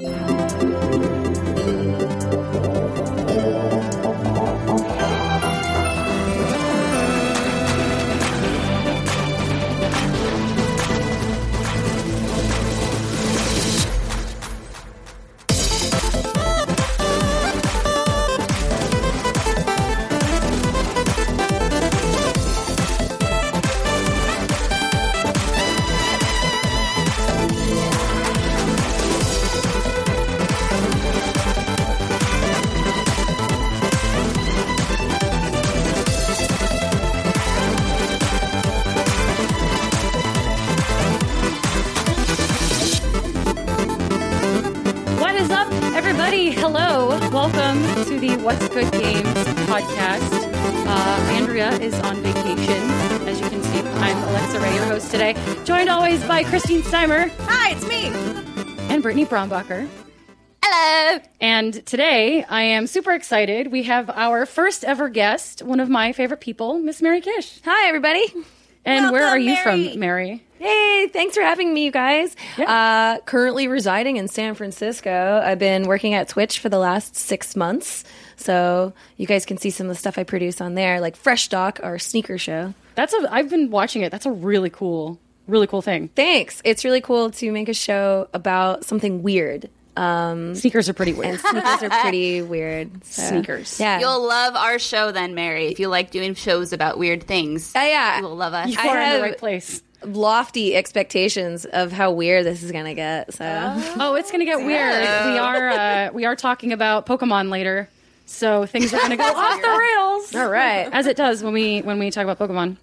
What Kristine Steimer. Hi, it's me. And Brittney Brombacher. Hello. And today, I am super excited. We have our first ever guest, one of my favorite people, Miss Mary Kish. Hi, everybody. And where are you Mary. from, Mary? Hey, thanks for having me, you guys. Yeah. Uh, currently residing in San Francisco. I've been working at Twitch for the last six months. So you guys can see some of the stuff I produce on there, like Fresh Doc, our sneaker show. That's a. I've been watching it. That's a really cool, really cool thing. Thanks. It's really cool to make a show about something weird. Sneakers are pretty weird. And sneakers are pretty weird. so- Sneakers. Yeah. You'll love our show then, Mary. If you like doing shows about weird things, Uh, yeah. you will love us. You I are in the right place. lofty expectations of how weird this is going to get. So. Oh, it's gonna get weird. We are uh, we are talking about Pokemon later, so things are gonna go off the rails. All right. as it does when we when we talk about Pokemon.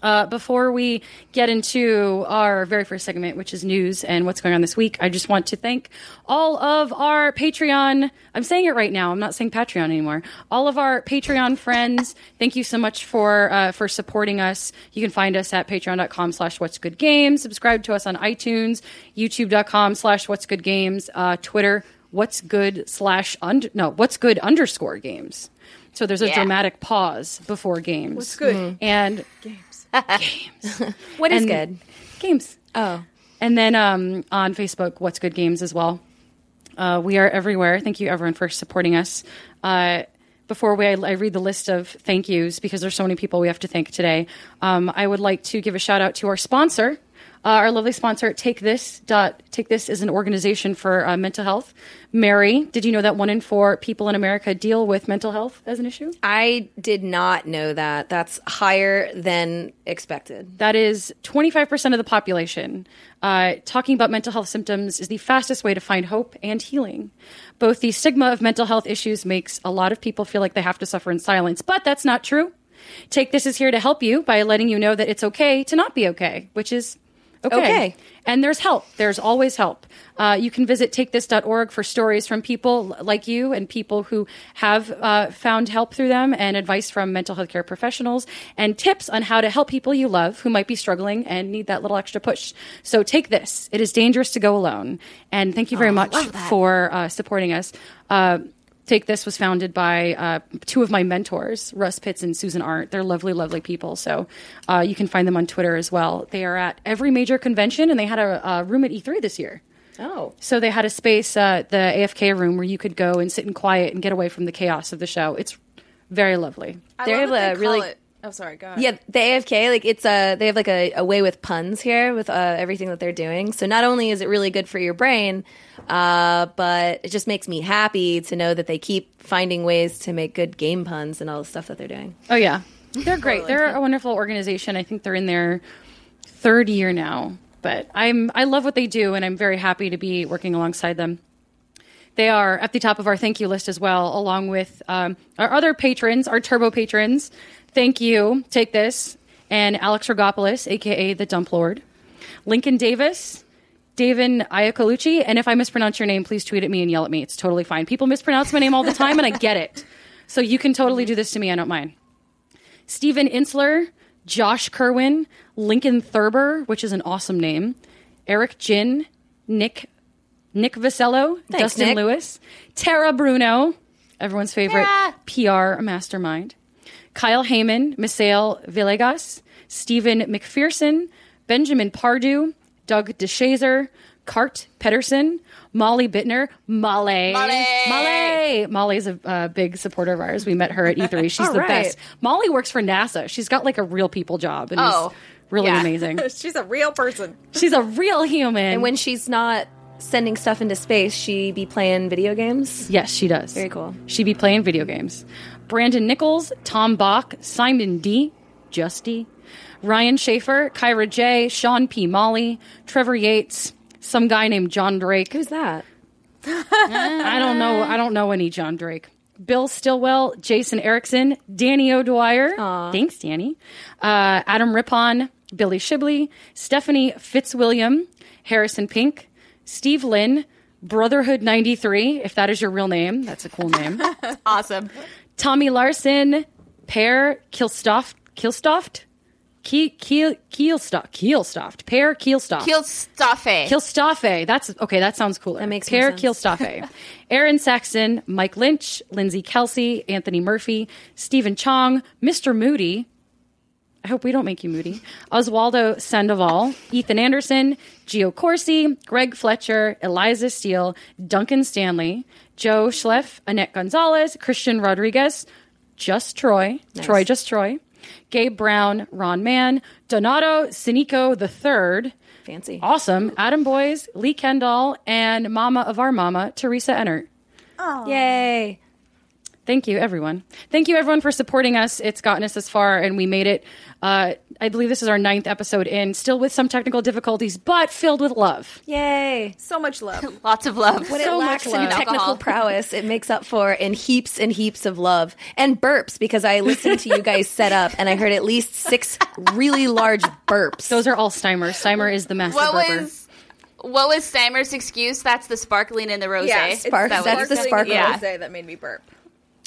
Uh, before we get into our very first segment, which is news and what's going on this week, I just want to thank all of our Patreon. I'm saying it right now. I'm not saying Patreon anymore. All of our Patreon friends. Thank you so much for uh, for supporting us. You can find us at patreon.com slash what's good games. Subscribe to us on iTunes, youtube.com slash what's good games, uh, Twitter, what's good slash under, no, what's good underscore games. So there's a Yeah. dramatic pause before games. What's good? And games. What is And- good? Games. Oh. And then um, on Facebook, What's Good Games as well. Uh, we are everywhere. Thank you, everyone, for supporting us. Uh, before we, I read the list of thank yous because there's so many people we have to thank today. Um, I would like to give a shout out to our sponsor, uh, our lovely sponsor, Take This. Dot, Take This is an organization for uh, mental health. Mary, did you know that one in four people in America deal with mental health as an issue? I did not know that. That's higher than expected. That is 25% of the population. Uh, talking about mental health symptoms is the fastest way to find hope and healing. Both the stigma of mental health issues makes a lot of people feel like they have to suffer in silence, but that's not true. Take This is here to help you by letting you know that it's okay to not be okay, which is okay. Okay. And there's help. There's always help. Uh, you can visit takethis.org for stories from people like you and people who have uh, found help through them and advice from mental health care professionals and tips on how to help people you love who might be struggling and need that little extra push. So take this. It is dangerous to go alone. And thank you very much for uh, supporting us. Take This was founded by uh, two of my mentors, Russ Pitts and Susan Arendt. They're lovely, lovely people. So uh, you can find them on Twitter as well. They are at every major convention, and they had a, a room at E3 this year. Oh. So they had a space, uh, the AFK room, where you could go and sit in quiet and get away from the chaos of the show. It's very lovely. They have a really Oh, sorry. Go ahead. yeah. The AFK like it's a they have like a, a way with puns here with uh, everything that they're doing. So not only is it really good for your brain, uh, but it just makes me happy to know that they keep finding ways to make good game puns and all the stuff that they're doing. Oh yeah, they're great. They're a wonderful organization. I think they're in their third year now. But I'm I love what they do, and I'm very happy to be working alongside them. They are at the top of our thank you list as well, along with um, our other patrons, our turbo patrons. Thank you. Take this. And Alex Rogopoulos, aka the Dump Lord. Lincoln Davis, David Iacolucci. And if I mispronounce your name, please tweet at me and yell at me. It's totally fine. People mispronounce my name all the time, and I get it. So you can totally do this to me. I don't mind. Stephen Insler, Josh Kerwin, Lincoln Thurber, which is an awesome name, Eric Jin, Nick Nick Vasello, Thanks, Dustin Nick. Lewis, Tara Bruno, everyone's favorite PR mastermind, Kyle Heyman, Misael Villegas, Stephen McPherson, Benjamin Pardue, Doug DeShazer, Cart Pedersen, Molly Bittner, Molly, Molly! Molly. Molly's a uh, big supporter of ours. We met her at E3. She's All the right. best. Molly works for NASA. She's got like a real people job, and Oh, is really yeah. amazing. She's a real person. She's a real human. And when she's not sending stuff into space, she be playing video games. yes, she does. Very cool. She be playing video games. Brandon Nichols, Tom Bach, Simon D, Justy, Ryan Schaefer, Kyra J, Sean P. Molly, Trevor Yates, some guy named John Drake. Who's that? I don't know. I don't know any John Drake. Bill Stillwell, Jason Erickson, Danny O'Dwyer. Thanks, Danny. Uh, Adam Rippon, Billy Shibley, Stephanie Fitzwilliam, Harrison Pink, Steve Lynn, Brotherhood 93, if that is your real name. That's a cool name. Awesome. Tommy Larson, Pear Kilstoft, Kilstoft, Keel, Keel, Keelstoft, Keelstoft, Pear Keelstoft. Kill Staffe. Kilstaffe. That's okay. That sounds cooler. That makes more Pear sense. Aaron Saxon, Mike Lynch, Lindsay Kelsey, Anthony Murphy, Stephen Chong, Mr. Moody. I hope we don't make you moody. Oswaldo Sandoval, Ethan Anderson, Gio Corsi, Greg Fletcher, Eliza Steele, Duncan Stanley, Joe Schleff, Annette Gonzalez, Christian Rodriguez, Just Troy, Troy Just Troy, Gabe Brown, Ron Mann, Donato Sinico III, Fancy. Awesome. Adam Boys, Lee Kendall, and Mama of our Mama, Teresa Ennert. Oh. Yay. Thank you, everyone. Thank you, everyone, for supporting us. It's gotten us this far, and we made it. Uh, I believe this is our ninth episode in, still with some technical difficulties, but filled with love. Yay. So much love. Lots of love. What So it much lacks in love. technical prowess, it makes up for in heaps and heaps of love. And burps, because I listened to you guys set up and I heard at least six really large burps. Those are all Steimer. Steimer is the master what burper. was what was Steimer's excuse? That's the sparkling in the rose. Yeah, it's Spark- That that's the sparkling sparkle. Yeah. rosé that made me burp.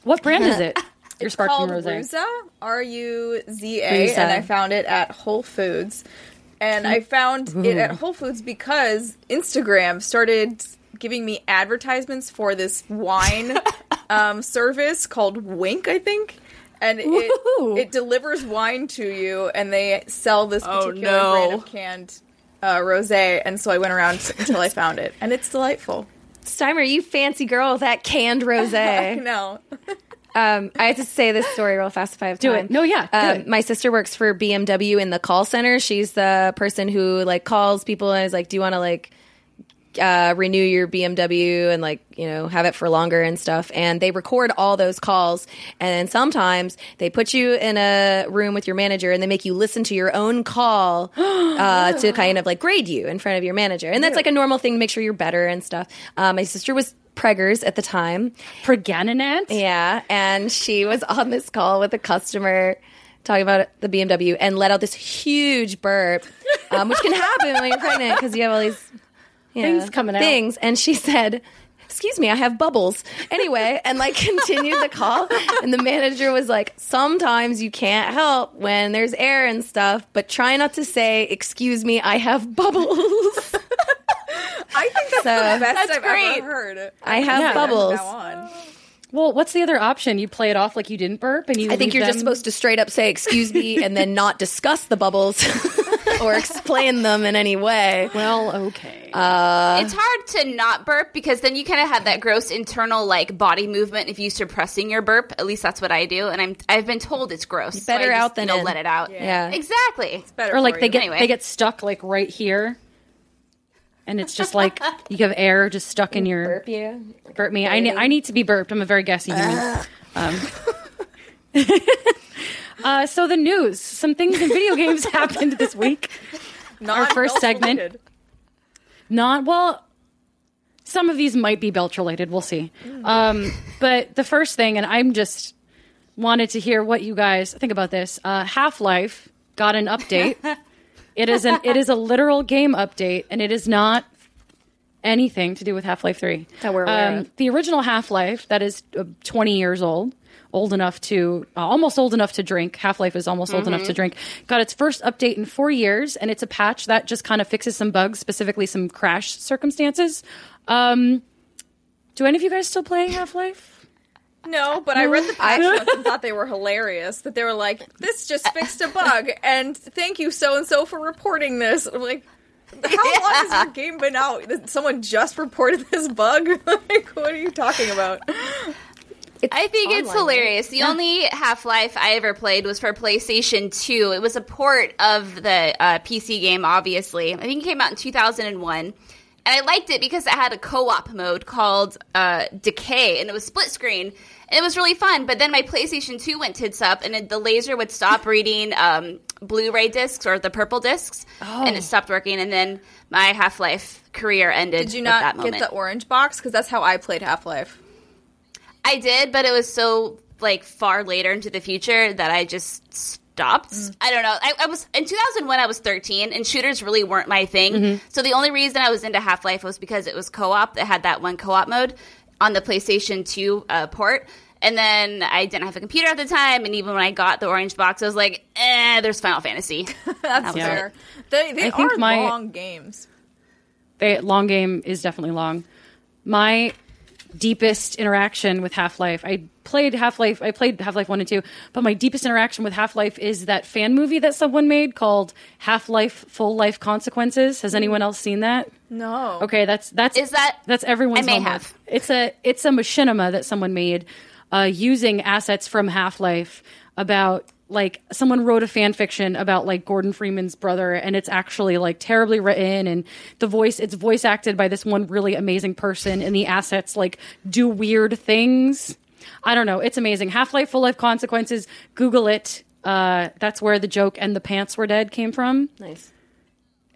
What brand is it? Your It's sparkling called rosé. Ruza, R U Z A, and I found it at Whole Foods. And I found it at Whole Foods because Instagram started giving me advertisements for this wine um, service called Winc, I think. And it, it delivers wine to you, and they sell this Oh, particular no. brand of canned uh, rosé. And so I went around until I found it, and it's delightful. Steimer, you fancy girl with that canned I rosé. know. um, I have to say this story real fast if I have Do it. No, yeah, Um, it. my sister works for BMW in the call center. She's the person who like calls people and is like, "Do you want to like uh, renew your BMW and like you know have it for longer and stuff?" And they record all those calls, and then sometimes they put you in a room with your manager and they make you listen to your own call uh, to kind of like grade you in front of your manager, and that's like a normal thing to make sure you're better and stuff. Uh, my sister was preggers at the time. Preganinant? Yeah, and she was on this call with a customer talking about the BMW and let out this huge burp, um, which can happen when you're pregnant because you have all these you know, Things coming out. Things, and she said. Excuse me, I have bubbles. Anyway, and like continued the call. And the manager was like, Sometimes you can't help when there's air and stuff, but try not to say, Excuse me, I have bubbles. I think that's So- the best That's I've great. ever heard. I have Yeah. bubbles. Well, what's the other option? You play it off like you didn't burp, and you. I think leave you're just supposed to straight up say excuse me and then not discuss the bubbles or explain them in any way. Well, okay. Uh, it's hard to not burp because then you kind of have that gross internal like body movement if you suppressing your burp. At least that's what I do, and I'm I've been told it's gross. so Better I just, out than you know, in. let it out. Yeah. exactly. It's Better or like for they you. get Anyway. they get stuck like right here, and it's just like you have air just stuck in your burp you. burp me. I, ne- I need to be burped. I'm a very gassy human. Um, uh, so the news, some things in video games happened this week. Not Our first segment. related. Not well. Some of these might be belch related. We'll see. Um, but the first thing, and I'm just wanted to hear what you guys think about this. Uh, Half Life got an update. it is an it is a literal game update, and it is not anything to do with Half Life Three. That we're aware of. The original Half Life that is uh, 20 years old. Old enough to, uh, almost old enough to drink. Half Life is almost old enough to drink. Got its first update in four years, and it's a patch that just kind of fixes some bugs, specifically some crash circumstances. Um, do any of you guys still play Half Life? No, but I read the patch notes and thought they were hilarious. That they were like, "This just fixed a bug," and thank you so and so for reporting this. I'm like, How long has your game been out? Someone just reported this bug. like, what are you talking about? I think it's online, hilarious. The only Half Life I ever played was for PlayStation 2. It was a port of the uh, PC game, obviously. I think it came out in 2001. And I liked it because it had a co op mode called uh, Decay, and it was split screen. And it was really fun. But then my PlayStation 2 went tits up, and it, the laser would stop reading um, Blu ray discs or the purple discs, and it stopped working. And then my Half Life career ended. Did you not get the orange box? Because that's how I played Half Life. I did, but it was so like far later into the future that I just stopped. I don't know. I, I was in 2001. I was 13, and shooters really weren't my thing. So the only reason I was into Half Life was because it was co-op. It had that one co-op mode on the PlayStation 2 uh, port. And then I didn't have a computer at the time, and even when I got the orange box, I was like, "Eh, there's Final Fantasy." That's was fair. They, they I think are my- long games. they, long game is definitely long. My deepest interaction with Half Life, I played Half Life. I played Half Life One and Two, but my deepest interaction with Half Life is that fan movie that someone made called Half Life: Full Life Consequences. Has anyone else seen that? No. Okay, that's that's Is that- that's everyone's I may homework. have. It's a it's a machinima that someone made uh, using assets from Half Life about like someone wrote a fan fiction about like Gordon Freeman's brother and it's actually like terribly written and the voice it's voice acted by this one really amazing person and the assets like do weird things. I don't know. It's amazing. Half Life Full Life Consequences. Google it. Uh, that's where the joke and the pants were dead came from. Nice.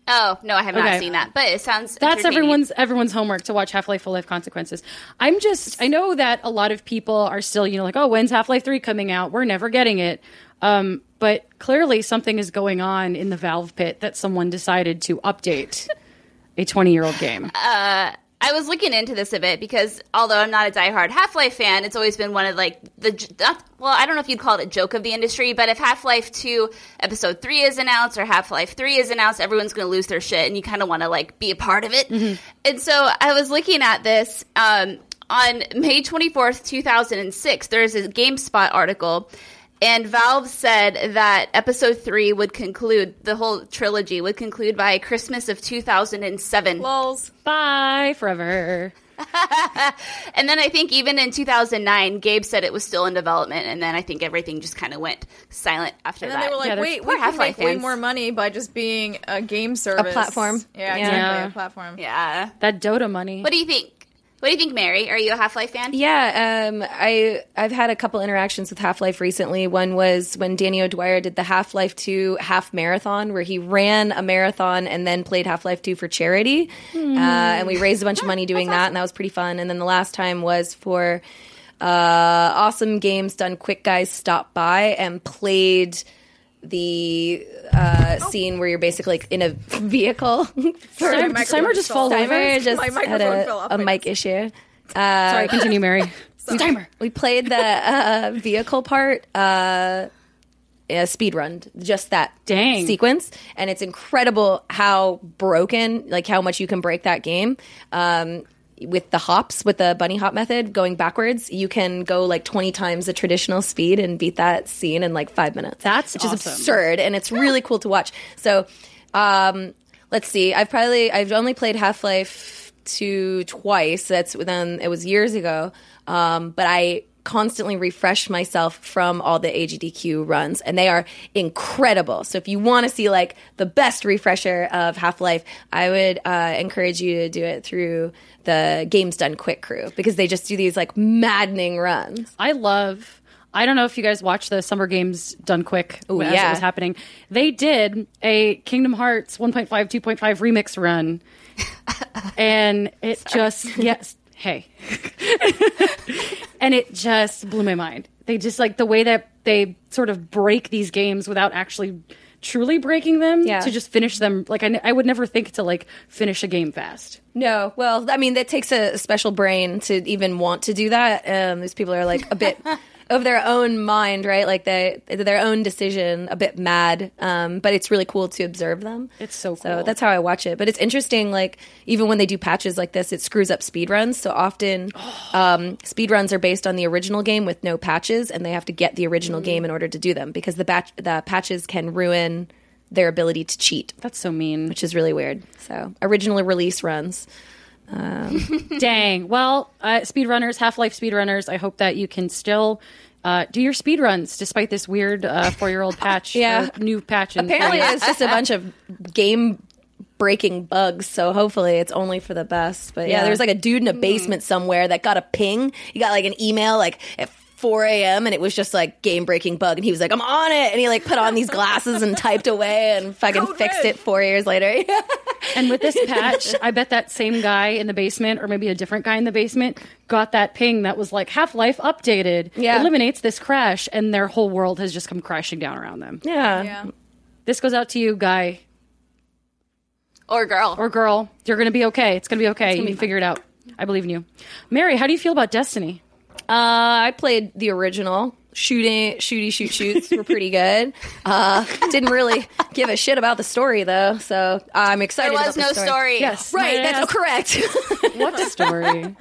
Oh no, I have Okay. not seen that, but it sounds That's everyone's everyone's homework to watch Half Life Full Life Consequences. I'm just I know that a lot of people are still you know like oh when's Half Life Three coming out? We're never getting it. Um, but clearly something is going on in the Valve pit that someone decided to update a 20 year old game. I was looking into this a bit because although I'm not a diehard Half Life fan, it's always been one of like the well, I don't know if you'd call it a joke of the industry, but if Half Life Two Episode Three is announced or Half Life Three is announced, everyone's going to lose their shit, and you kind of want to like be a part of it. And so I was looking at this um, on May 24th, 2006. There's a GameSpot article. And Valve said that episode three would conclude, the whole trilogy would conclude by Christmas of 2007. Lols. Bye forever. And then I think even in 2009, Gabe said it was still in development, and then I think everything just kind of went silent after that. And then that. they were like, Yeah, wait, we can Half-Life way more money by just being a game service. A platform. Yeah, Yeah. exactly. Yeah. A platform. yeah. That Dota money. What do you think? What do you think, Mary? Are you a Half Life fan? Yeah, um, I I've had a couple interactions with Half Life recently. One was when Danny O'Dwyer did the Half Life Two half marathon, where he ran a marathon and then played Half Life Two for charity, uh, and we raised a bunch of money doing that, and that was pretty fun. And then the last time was for uh, Awesome Games Done Quick Guys stopped by and played the uh, scene where you're basically like in a vehicle. for Steimer, just fell fall over. Steimer just had a, a mic issue. Sorry, continue, Mary. Steimer. We played the uh, vehicle part, uh, a speed run, just that Dang. sequence, and it's incredible how broken, like how much you can break that game. Um, with the hops, with the bunny hop method, going backwards, you can go like twenty times the traditional speed and beat that scene in like five minutes. That's which is absurd, and it's really cool to watch. So, um, let's see. I've probably I've only played Half Life two twice. That's then it was years ago. Um, but I constantly refresh myself from all the AGDQ runs, and they are incredible. So if you want to see like the best refresher of Half Life, I would uh, encourage you to do it through the Games Done Quick crew because they just do these like maddening runs. I love. I don't know if you guys watched the Summer Games done quick as it was happening. They did a Kingdom Hearts 1.5 2.5 remix run, and it just yes, hey, and it just blew my mind. They just like the way that they sort of break these games without actually truly breaking them Yeah. to just finish them. Like I, n- I would never think to like finish a game fast. No, well, I mean, that takes a special brain to even want to do that. Um, these people are like a bit of their own mind, right? Like they, their own decision, a bit mad. Um, but it's really cool to observe them. It's so So cool. that's how I watch it. But it's interesting, like even when they do patches like this, it screws up speed runs. So often, um, speed runs are based on the original game with no patches, and they have to get the original game in order to do them because the batch, the patches can ruin their ability to cheat, That's so mean. which is really weird. So original release runs. Dang. Well, uh, speedrunners, Half Life speedrunners, I hope that you can still uh, do your speedruns despite this weird uh, four year old patch. Yeah. new patch. in Apparently, it's just a bunch of game breaking bugs. So hopefully, it's only for the best. But yeah, Yeah. there's like a dude in a basement somewhere that got a ping. He got like an email like at 4 a.m. and it was just like game breaking bug, and he was like, "I'm on it," and he like put on these glasses and typed away and fucking Code fixed red. it four years later. And with this patch, I bet that same guy in the basement, or maybe a different guy in the basement, got that ping that was like Half Life updated. Yeah. Eliminates this crash, and their whole world has just come crashing down around them. yeah. Yeah. This goes out to you, guy Or girl. or girl. You're going to be okay. It's going to be okay. You be can figure it out. I believe in you. Mary, how do you feel about Destiny? Uh, I played the original. Shooting, shooty, shoot, shoots were pretty good. Uh, didn't really give a shit about the story though, so I'm excited. there was about the no story. Yes. Right, May that's ask- correct. What story?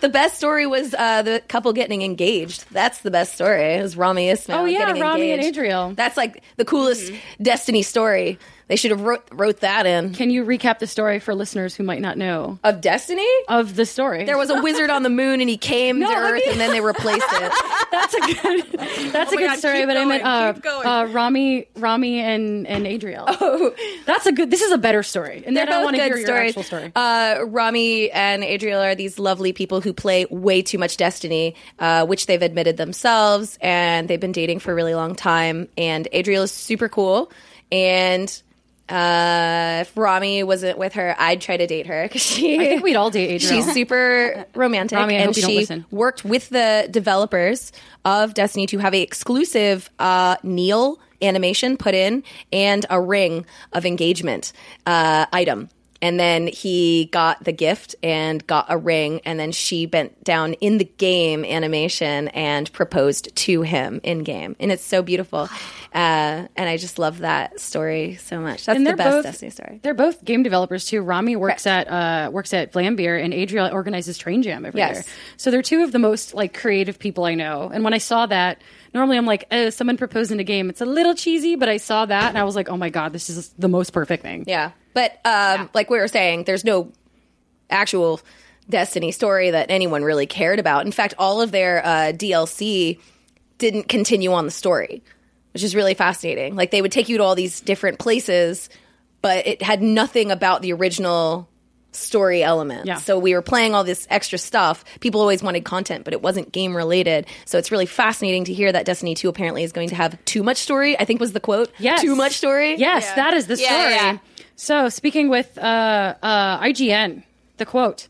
the best story was uh, the couple getting engaged. That's the best story. It was Rami Ismail. Oh, yeah, getting Rami and. Adriel. That's like the coolest Destiny story. They should have wrote, wrote that in. Can you recap the story for listeners who might not know Of Destiny? of the story? There was a wizard on the moon and he came No, to I Earth mean- and then they replaced it. that's a good that's Oh a good God, story but i meant going, uh, going. uh rami rami and and adriel Oh. that's a good this is a better story and They're then i both want to good hear your stories. actual story Uh, Rami and Adriel are these lovely people who play way too much Destiny, uh, which they've admitted themselves, and they've been dating for a really long time. And Adriel is super cool, and uh, if Rami wasn't with her, I'd try to date her because she. i think we'd all date adriel She's super romantic, Rami, and hope you don't she worked with the developers of Destiny to have a exclusive uh, kneel animation put in and a ring of engagement uh, item. And then he got the gift and got a ring, and then she bent down in the game animation and proposed to him in game, and it's so beautiful. Uh, and I just love that story so much. That's the best both Destiny story. they're both game developers too rami works at uh works at Vlambeer, and adriel organizes train jam every Yes. year so they're two of the most like creative people i know and when i saw that normally i'm like oh someone proposed in a game it's a little cheesy but i saw that and i was like oh my god this is the most perfect thing Yeah. But um, like we were saying, there's no actual Destiny story that anyone really cared about. In fact, all of their uh, DLC didn't continue on the story, which is really fascinating. Like they would take you to all these different places, but it had nothing about the original story element. Yeah. So we were playing all this extra stuff. People always wanted content, but it wasn't game related. So it's really fascinating to hear that Destiny 2 apparently is going to have too much story. I think was the quote. Yes. Too much story. Yes, Yeah. that is the story. yeah. So, speaking with uh, uh, IGN, the quote,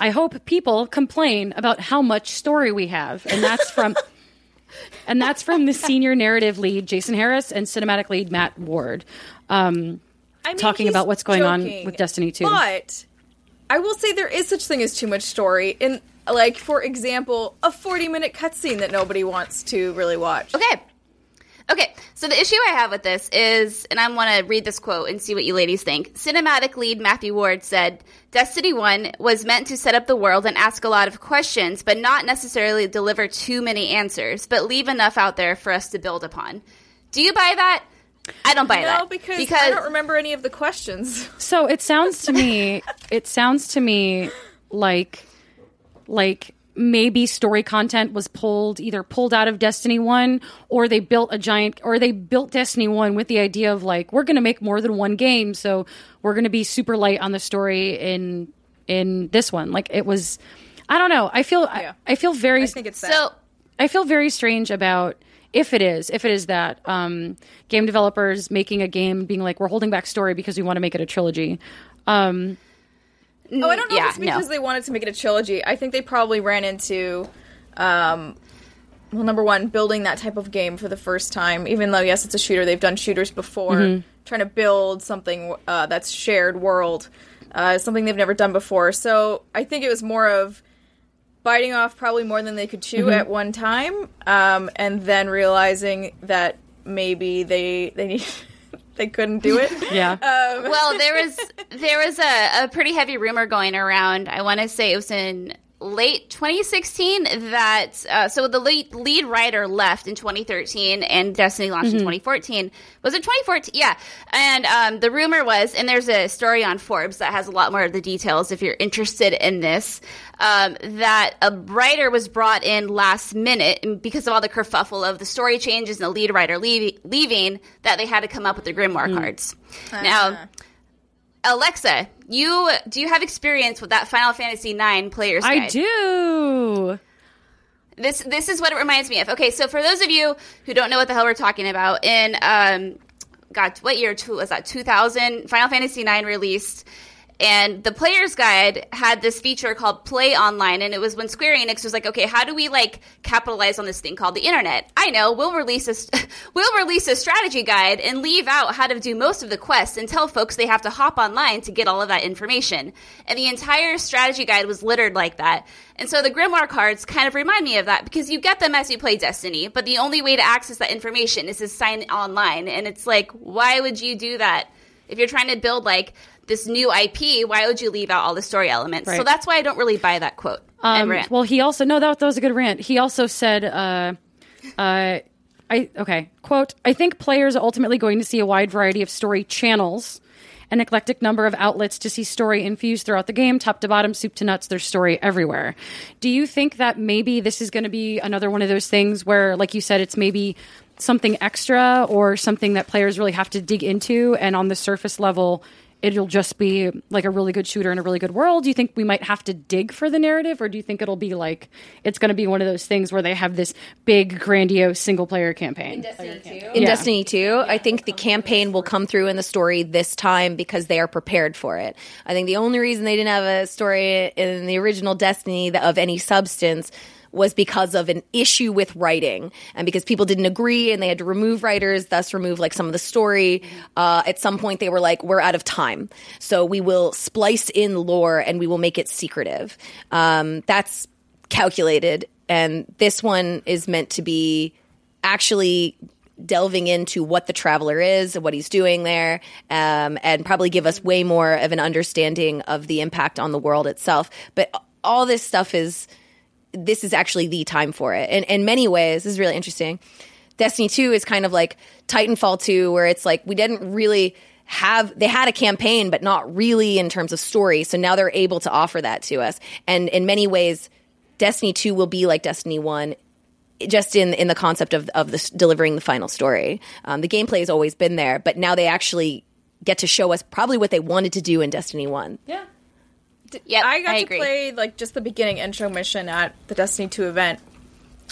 I hope people complain about how much story we have. And that's from. And that's from the senior narrative lead, Jason Harris, and cinematic lead, Matt Ward. Um, I mean, Talking about what's going on with Destiny 2. But I will say there is such thing as too much story. In like, for example, a forty-minute cutscene that nobody wants to really watch. Okay. Okay, so the issue I have with this is, and I want to read this quote and see what you ladies think. Cinematic lead Matthew Ward said, Destiny 1 was meant to set up the world and ask a lot of questions, but not necessarily deliver too many answers, but leave enough out there for us to build upon. Do you buy that? I don't buy that. No, because, I don't remember any of the questions. So it sounds to me, it sounds to me like, like maybe story content was pulled either pulled out of Destiny One, or they built a giant, or they built Destiny One with the idea of like we're going to make more than one game, so we're going to be super light on the story in in this one. Like it was, I don't know. I feel, Yeah. I, I feel very I think it's that. so I feel very strange about if it is, if it is that um, game developers making a game being like, we're holding back story because we want to make it a trilogy. Um, Oh, I don't know yeah, if it's because no. they wanted to make it a trilogy. I think they probably ran into, um, well, number one, building that type of game for the first time. Even though, yes, it's a shooter, they've done shooters before. Mm-hmm. Trying to build something uh, that's shared world, uh, something they've never done before. So I think it was more of biting off probably more than they could chew Mm-hmm. at one time, um, and then realizing that maybe they they need. They couldn't do it. yeah. well, there was there was a, a pretty heavy rumor going around. I want to say it was in late 2016 that uh, so the lead, lead writer left in 2013 and Destiny launched in 2014. Was it 2014? Yeah. And um, the rumor was, and there's a story on Forbes that has a lot more of the details if you're interested in this, um, that a writer was brought in last minute because of all the kerfuffle of the story changes and the lead writer leave, leaving, that they had to come up with the Grimoire cards. Now. Alexa, you do you have experience with that Final Fantasy IX players guide? I do. This this is what it reminds me of. Okay, so for those of you who don't know what the hell we're talking about, in um, God, what year two, was that? Two thousand. Final Fantasy IX released, and the player's guide had this feature called Play Online, and it was when Square Enix was like, okay, how do we like capitalize on this thing called the internet? I know we'll release a we'll release a strategy guide and leave out how to do most of the quests and tell folks they have to hop online to get all of that information. And the entire strategy guide was littered like that. And so the Grimoire cards kind of remind me of that because you get them as you play Destiny, but the only way to access that information is to sign online. And it's like, why would you do that? If you're trying to build like this new IP, why would you leave out all the story elements? So that's why I don't really buy that quote and Um, rant. well, he also no, that, that was a good rant. He also said, uh, uh, "I okay." Quote: I think players are ultimately going to see a wide variety of story channels, an eclectic number of outlets to see story infused throughout the game, top to bottom, soup to nuts. There's story everywhere. Do you think that maybe this is going to be another one of those things where, like you said, it's maybe something extra or something that players really have to dig into, and on the surface level? It'll just be like a really good shooter in a really good world? Do you think we might have to dig for the narrative, or do you think it'll be like it's going to be one of those things where they have this big, grandiose single player campaign? In Destiny Two? Yeah. Destiny 2, I think the campaign will come through in the story this time because they are prepared for it. I think the only reason they didn't have a story in the original Destiny of any substance was because of an issue with writing and because people didn't agree and they had to remove writers, thus remove like some of the story. Uh, at some point, they were like, we're out of time. So we will splice in lore and we will make it secretive. Um, that's calculated. And this one is meant to be actually delving into what the traveler is, and what he's doing there, um, and probably give us way more of an understanding of the impact on the world itself. But all this stuff is this is actually the time for it. And in many ways, this is really interesting. Destiny 2 is kind of like Titanfall 2, where it's like we didn't really have, they had a campaign, but not really in terms of story. So now they're able to offer that to us. And in many ways, Destiny 2 will be like Destiny 1 just in in the concept of of delivering the final story. Um, the gameplay has always been there, but now they actually get to show us probably what they wanted to do in Destiny One. Yeah. Yep, I got I to agree. play like just the beginning intro mission at the Destiny 2 event.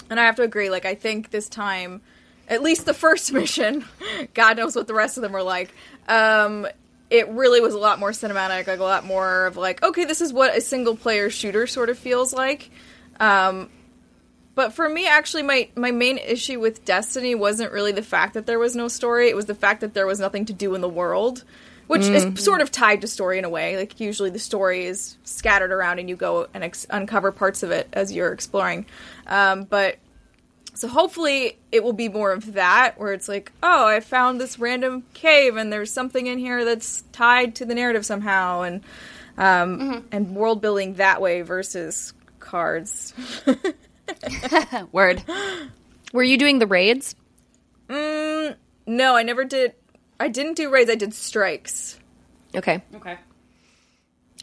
And I have to agree, like I think this time at least the first mission, God knows what the rest of them were like. Um it really was a lot more cinematic, like a lot more of like, okay, this is what a single player shooter sort of feels like. Um but for me actually my my main issue with Destiny wasn't really the fact that there was no story, it was the fact that there was nothing to do in the world which is sort of tied to story in a way. Like usually the story is scattered around and you go and ex- uncover parts of it as you're exploring. Um, but so hopefully it will be more of that, where it's like, oh, I found this random cave and there's something in here that's tied to the narrative somehow, and um, and world building that way versus cards. Word. Were you doing the raids? No, I never did. I didn't do raids. I did strikes. Okay, Okay.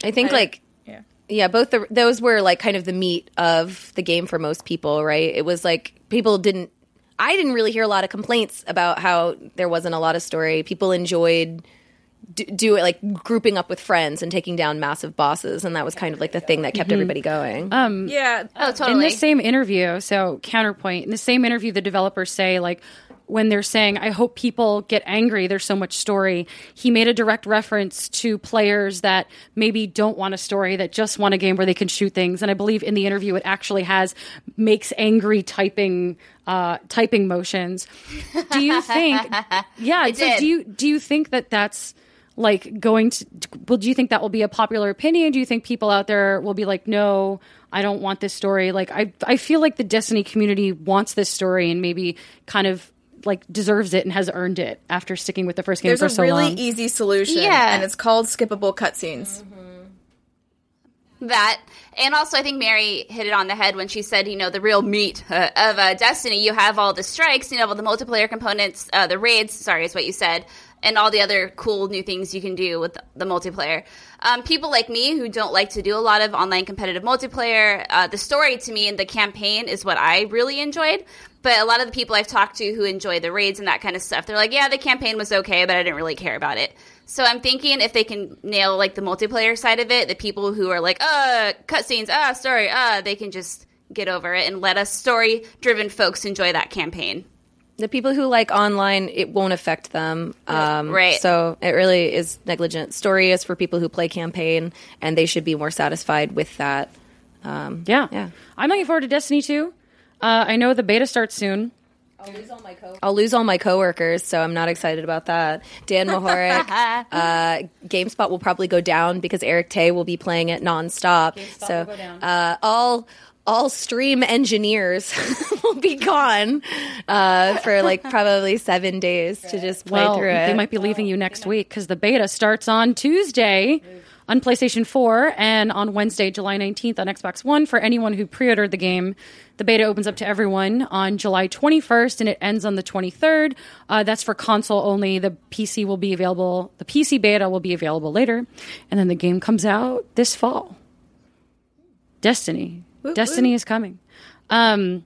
I think like Yeah. yeah, both the, those were like kind of the meat of the game for most people, right? It was like people didn't. I didn't really hear a lot of complaints about how there wasn't a lot of story. People enjoyed do, do it like grouping up with friends and taking down massive bosses, and that was kind of like the thing that kept everybody going. Um, Yeah. Oh, totally. In totally. the same interview, so counterpoint, in the same interview, the developers say, like, when they're saying, I hope people get angry, there's so much story, he made a direct reference to players that maybe don't want a story, that just want a game where they can shoot things. And I believe in the interview, it actually has makes angry typing. Uh, typing motions. Do you think? Yeah. so did. do you do you think that that's like going to well do you think that will be a popular opinion do you think people out there will be like no i don't want this story like i i feel like the destiny community wants this story and maybe kind of like deserves it and has earned it after sticking with the first game There's for a so really long easy solution, Yeah. and it's called skippable cutscenes. that and also i think mary hit it on the head when she said you know the real meat uh, of uh, destiny you have all the strikes you know all the multiplayer components uh, the raids sorry is what you said and all the other cool new things you can do with the multiplayer um, people like me who don't like to do a lot of online competitive multiplayer uh, the story to me and the campaign is what i really enjoyed but a lot of the people i've talked to who enjoy the raids and that kind of stuff they're like yeah the campaign was okay but i didn't really care about it so I'm thinking if they can nail like the multiplayer side of it, the people who are like, uh, cutscenes, ah, story, ah, they can just get over it and let us story driven folks enjoy that campaign. The people who like online, it won't affect them. Um, Right. So it really is negligent. Story is for people who play campaign, and they should be more satisfied with that. Um, Yeah. Yeah. I'm looking forward to Destiny 2. Uh, I know the beta starts soon. I'll lose all my coworkers, so I'm not excited about that. Dan Mahorek, uh, GameSpot will probably go down because Eric Tay will be playing it nonstop. GameSpot so will go down. Uh, all all stream engineers will be gone uh, for like probably seven days to just play Well, through it. they might be leaving you next week because the beta starts on Tuesday on PlayStation 4 and on Wednesday, July 19th on Xbox One for anyone who pre ordered the game. The beta opens up to everyone on July 21st and it ends on the 23rd. Uh, that's for console only. The PC will be available, the PC beta will be available later. And then the game comes out this fall. Destiny. Destiny is coming. Um,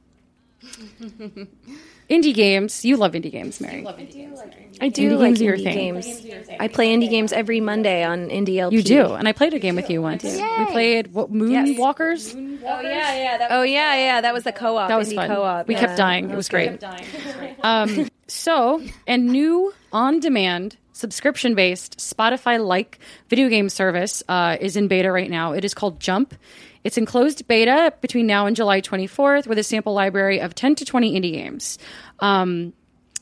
indie games. You love indie games, Mary. I do Indie like games are your indie thing. games. I play indie games every Monday on Indie LP. You do, and I played a game with you once. We played what, Moonwalkers. Oh yeah, yeah. That oh yeah, yeah. That was the co-op. That was indie fun. Co-op. We yeah. kept dying. It was great. um, so, and new on-demand subscription-based Spotify-like video game service uh, is in beta right now. It is called Jump. It's in closed beta between now and July 24th with a sample library of 10 to 20 indie games. Um,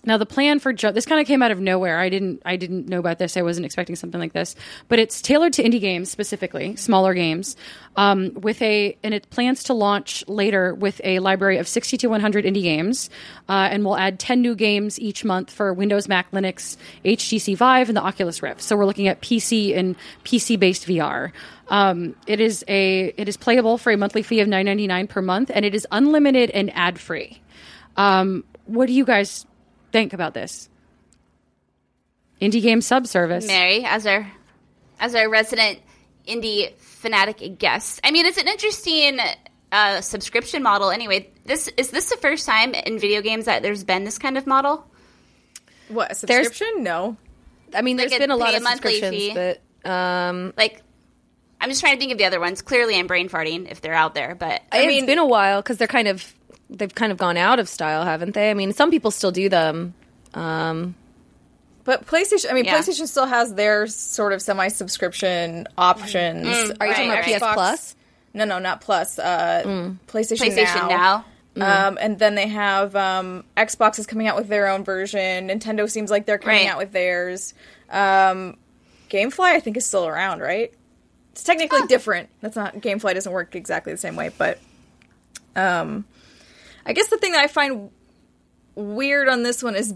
now the plan for this kind of came out of nowhere. I didn't, I didn't know about this. I wasn't expecting something like this, but it's tailored to indie games specifically, smaller games, um, with a, and it plans to launch later with a library of 60 to 100 indie games, uh, and we'll add 10 new games each month for Windows, Mac, Linux, HTC Vive, and the Oculus Rift. So we're looking at PC and PC based VR. Um, it is a, it is playable for a monthly fee of 9.99 per month, and it is unlimited and ad free. Um, what do you guys think about this? Indie game subservice. Mary, as our as our resident indie fanatic guest. I mean, it's an interesting uh, subscription model. Anyway, this is this the first time in video games that there's been this kind of model? What a subscription? no. I mean, Like there's a been a lot a of monthly subscriptions, fee. but um, Like, I'm just trying to think of the other ones. Clearly, I'm brain farting if they're out there, but it's mean- been a while because they're kind of they've kind of gone out of style, haven't they? I mean, some people still do them. Um, But PlayStation, I mean, Yeah. PlayStation still has their sort of semi-subscription options. are you Right, talking about right. PS Plus? No, no, not Plus. Uh, PlayStation, PlayStation Now. now. Um, and then they have um, Xbox is coming out with their own version. Nintendo seems like they're coming Right. out with theirs. Um, GameFly, I think, is still around, right? It's technically different. That's not GameFly doesn't work exactly the same way, but um, I guess the thing that I find weird on this one is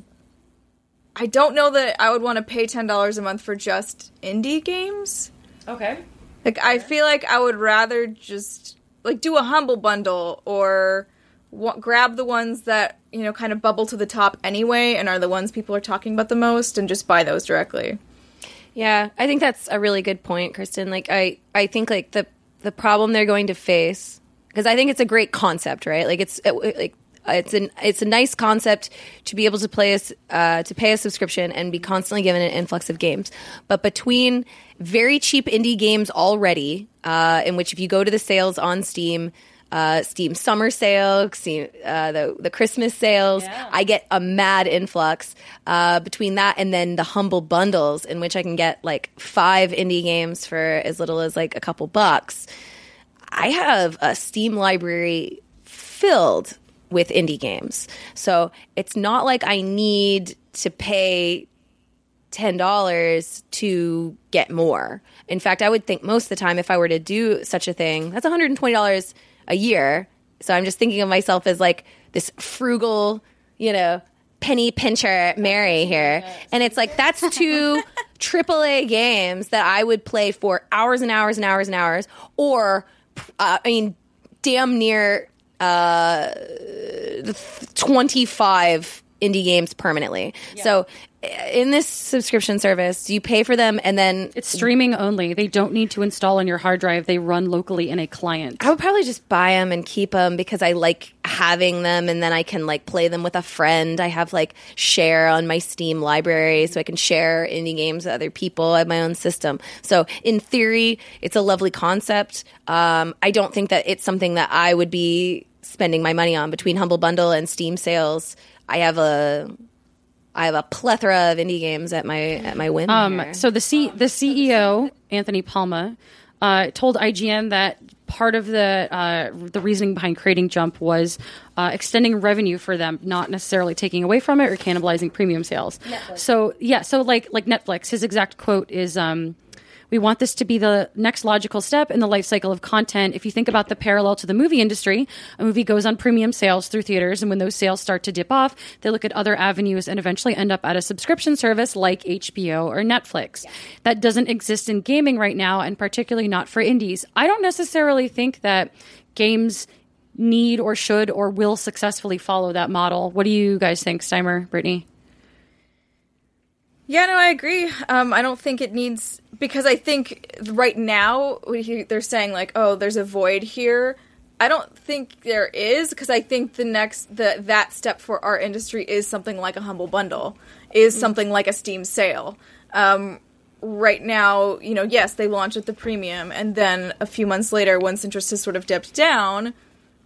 I don't know that I would want to pay ten dollars a month for just indie games. Okay. Like I feel like I would rather just like do a humble bundle or wa- grab the ones that you know kind of bubble to the top anyway and are the ones people are talking about the most and just buy those directly. Yeah, I think that's a really good point, Kristen. Like I I think like the the problem they're going to face because I think it's a great concept, right? Like it's it, like it's an it's a nice concept to be able to play us uh, to pay a subscription and be constantly given an influx of games. But between very cheap indie games already, uh, in which if you go to the sales on Steam. Uh, Steam summer sale, Steam, uh, the the Christmas sales. I get a mad influx uh, between that and then the humble bundles, in which I can get like five indie games for as little as like a couple bucks. I have a Steam library filled with indie games. So it's not like I need to pay $10 to get more. In fact, I would think most of the time if I were to do such a thing, that's $120 a year. So I'm just thinking of myself as like this frugal, you know, penny pincher Mary here, and it's like that's two AAA games that I would play for hours and hours and hours and hours, or uh, I mean, damn near uh, twenty five indie games permanently. So in this subscription service, you pay for them and then It's streaming only. They don't need to install on your hard drive. They run locally in a client. I would probably just buy them and keep them because I like having them and then I can like play them with a friend. I have like share on my Steam library so I can share indie games with other people. I have my own system. So in theory, it's a lovely concept. Um, I don't think that it's something that I would be spending my money on between Humble Bundle and Steam sales. I have a I have a plethora of indie games at my at my whim. Um, so the C- the CEO Anthony Palma uh, told IGN that part of the uh, the reasoning behind creating Jump was uh, extending revenue for them, not necessarily taking away from it or cannibalizing premium sales. So yeah, so like like Netflix, his exact quote is. Um, we want this to be the next logical step in the life cycle of content. If you think about the parallel to the movie industry, a movie goes on premium sales through theaters, and when those sales start to dip off, they look at other avenues and eventually end up at a subscription service like HBO or Netflix. That doesn't exist in gaming right now, and particularly not for indies. I don't necessarily think that games need or should or will successfully follow that model. What do you guys think, Steimer, Brittney? Yeah, no, I agree. Um, I don't think it needs because I think right now we- they're saying like, oh, there's a void here. I don't think there is because I think the next the that step for our industry is something like a humble bundle, is something like a Steam sale. Um, right now, you know, yes, they launch at the premium, and then a few months later, once interest has sort of dipped down,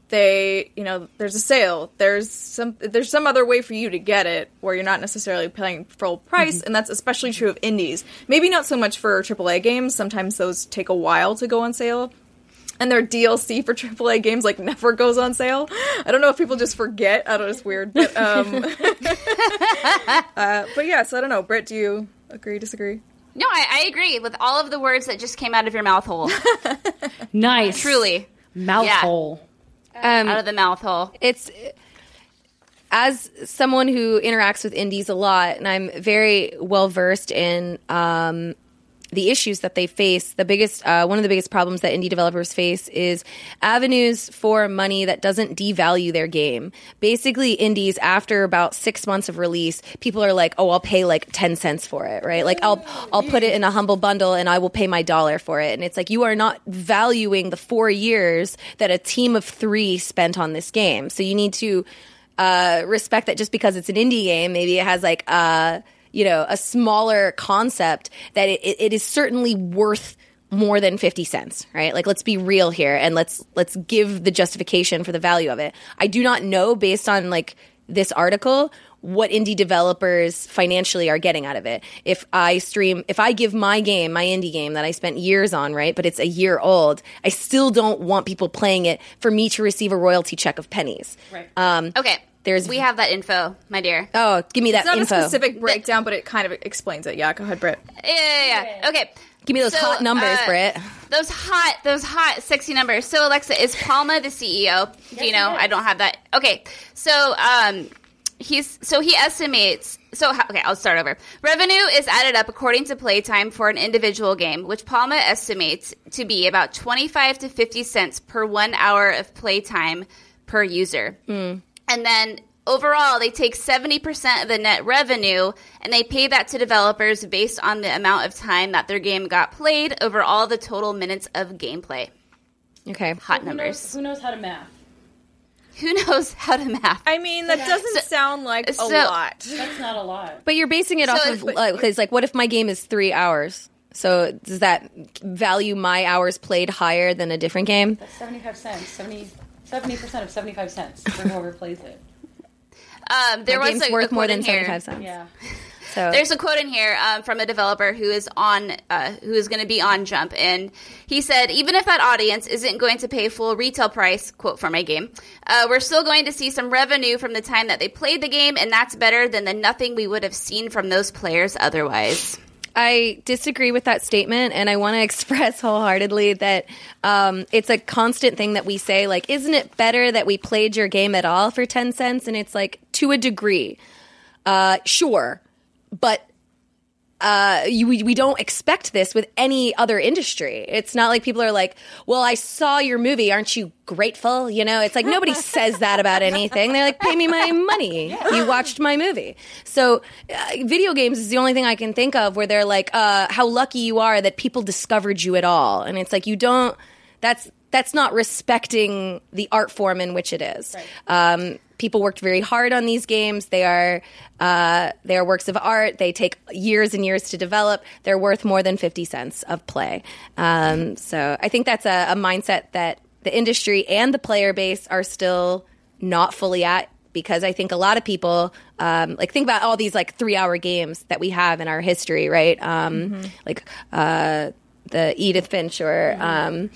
they you know there's a sale there's some there's some other way for you to get it where you're not necessarily paying full price and that's especially true of indies maybe not so much for aaa games sometimes those take a while to go on sale and their DLC for AAA games like never goes on sale. I don't know if people just forget. I don't know. It's weird, but um, uh, but yeah. So I don't know. Britt, do you agree? Disagree? No, I, I agree with all of the words that just came out of your mouth hole. Nice. Truly, Mouth Yeah. hole. Um, out of the mouth hole. it's as someone who interacts with indies a lot and i'm very well versed in um, the issues that they face the biggest uh, one of the biggest problems that indie developers face is avenues for money that doesn't devalue their game. Basically indies after about six months of release people are like oh i'll pay like 10 cents for it right? Like i'll i'll put it in a humble bundle and i will pay my dollar for it. And it's like you are not valuing the four years that a team of three spent on this game. So you need to uh, respect that just because it's an indie game, maybe it has like uh, you know a smaller concept that it, it, is certainly worth more than 50 cents right? Like let's be real here and let's let's give the justification for the value of it. I do not know based on like this article what indie developers financially are getting out of it. If i stream if i give my game my indie game that i spent years on right but it's a year old i still don't want people playing it for me to receive a royalty check of pennies. Right. um, Okay, There's- we have that info, my dear. Oh, give me that It's not info. a specific breakdown, but it kind of explains it. Yeah, go ahead, Britt. Yeah, yeah, yeah. Okay. Give me those So, hot numbers, uh, Britt. Those hot, those hot, sexy numbers. So, Alexa, is Palma the CEO? Do you know? I don't have that. Okay, so um, he's so he estimates. So okay, I'll start over. Revenue is added up according to playtime for an individual game, which Palma estimates to be about twenty-five to fifty cents per one hour of playtime per user. And then overall, they take 70% of the net revenue and they pay that to developers based on the amount of time that their game got played over all the total minutes of gameplay. Okay. Hot Who knows, numbers. who knows how to math? Who knows how to math? I mean, that doesn't So- sound like a so- lot. That's not a lot. But you're basing it off So of like, because like, what if my game is three hours? So does that value my hours played higher than a different game? That's 75 cents. 70, percent of 75 cents for whoever plays it. Um, there my was game's a, worth a more quote than here. 75 cents. Yeah. So There's a quote in here um, from a developer who is on, uh, who is going to be on Jump, and he said, even if that audience isn't going to pay full retail price, quote for my game, uh, we're still going to see some revenue from the time that they played the game, and that's better than the nothing we would have seen from those players otherwise. I disagree with that statement, and I want to express wholeheartedly that um, it's a constant thing that we say, like, isn't it better that we played your game at all for 10 cents? And it's like, to a degree. uh, sure, but uh, you, we, we don't expect this with any other industry. It's not like people are like, well, I saw your movie. Aren't you grateful? You know, it's like nobody says that about anything. They're like, pay me my money. You watched my movie. So, uh, video games is the only thing I can think of where they're like, uh, how lucky you are that people discovered you at all. And it's like, you don't, that's, that's not respecting the art form in which it is. Um, people worked very hard on these games. They are uh, they are works of art. They take years and years to develop. They're worth more than fifty cents of play. Um, so I think that's a, a mindset that the industry and the player base are still not fully at because I think a lot of people um, like think about all these like three hour games that we have in our history, right? Um, Like uh, the Edith Finch or um,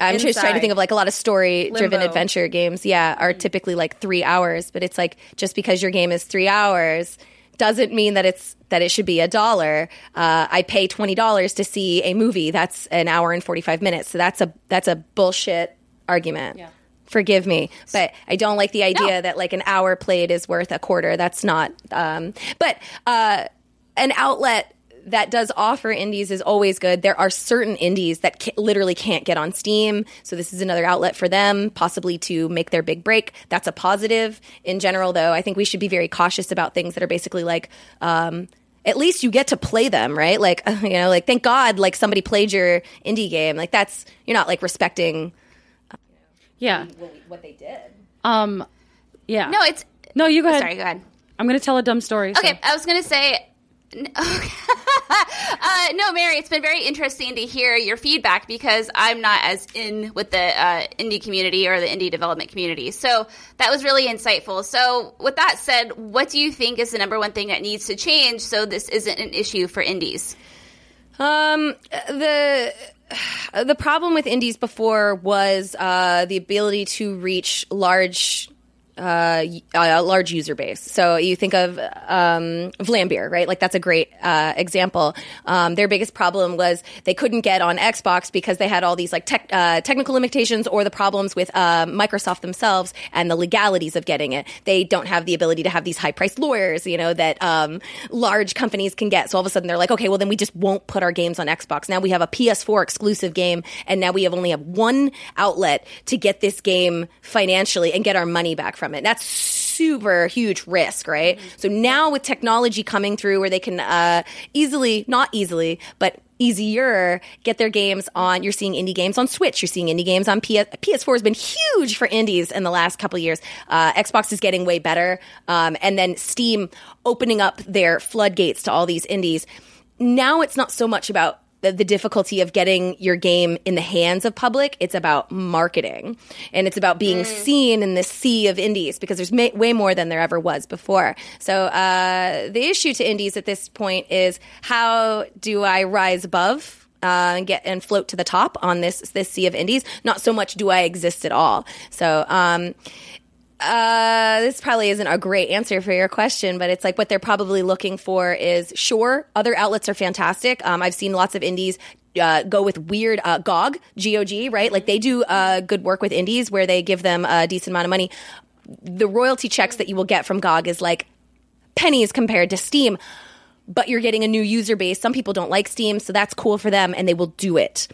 I'm just trying to think of like a lot of story driven adventure games. Yeah, are typically like three hours, but it's like just because your game is three hours doesn't mean that it's that it should be a dollar. Uh, I pay twenty dollars to see a movie that's an hour and forty five minutes, so that's a that's a bullshit argument. Yeah. Forgive me, but I don't like the idea No. that like an hour played is worth a quarter. That's not. Um, but uh, an outlet that does offer indies is always good. There are certain indies that ca- literally can't get on Steam, so this is another outlet for them, possibly to make their big break. That's a positive. In general, though, I think we should be very cautious about things that are basically like. Um, at least you get to play them, right? Like, you know, like thank God, like somebody played your indie game. Like that's you're not like respecting Yeah. what they did. Um. Yeah. No, it's No, you go ahead. sorry. Go ahead. I'm going to tell a dumb story. so- Okay, I was gonna say. uh, no, Mary, it's been very interesting to hear your feedback because I'm not as in with the uh, indie community or the indie development community. So that was really insightful. So, with that said, what do you think is the number one thing that needs to change so this isn't an issue for indies? Um, the the problem with indies before was uh, the ability to reach large. Uh, a large user base. So you think of um, Vlambeer, right? Like that's a great uh, example. Um, their biggest problem was they couldn't get on Xbox because they had all these like tech, uh, technical limitations or the problems with uh, Microsoft themselves and the legalities of getting it. They don't have the ability to have these high priced lawyers, you know, that um, large companies can get. So all of a sudden they're like, okay, well then we just won't put our games on Xbox. Now we have a PS4 exclusive game, and now we have only have one outlet to get this game financially and get our money back from it. That's super huge risk, right? So now with technology coming through where they can uh, easily, not easily, but easier get their games on you're seeing indie games on switch you're seeing indie games on PS, ps4 has been huge for indies in the last couple of years uh, xbox is getting way better um, and then steam opening up their floodgates to all these indies now it's not so much about the, the difficulty of getting your game in the hands of public it's about marketing. And it's about being seen in the sea of indies because there's ma- way more than there ever was before. So uh, the issue to indies at this point is how do i rise above uh, and get and float to the top on this this sea of indies? Not so much do i exist at all. So um, uh, this probably isn't a great answer for your question, but it's like what they're probably looking for is sure, other outlets are fantastic. Um, I've seen lots of indies uh, go with weird uh, GOG, GOG, right? Like they do uh, good work with indies where they give them a decent amount of money. The royalty checks that you will get from GOG is like pennies compared to Steam, but you're getting a new user base. Some people don't like Steam, so that's cool for them, and they will do it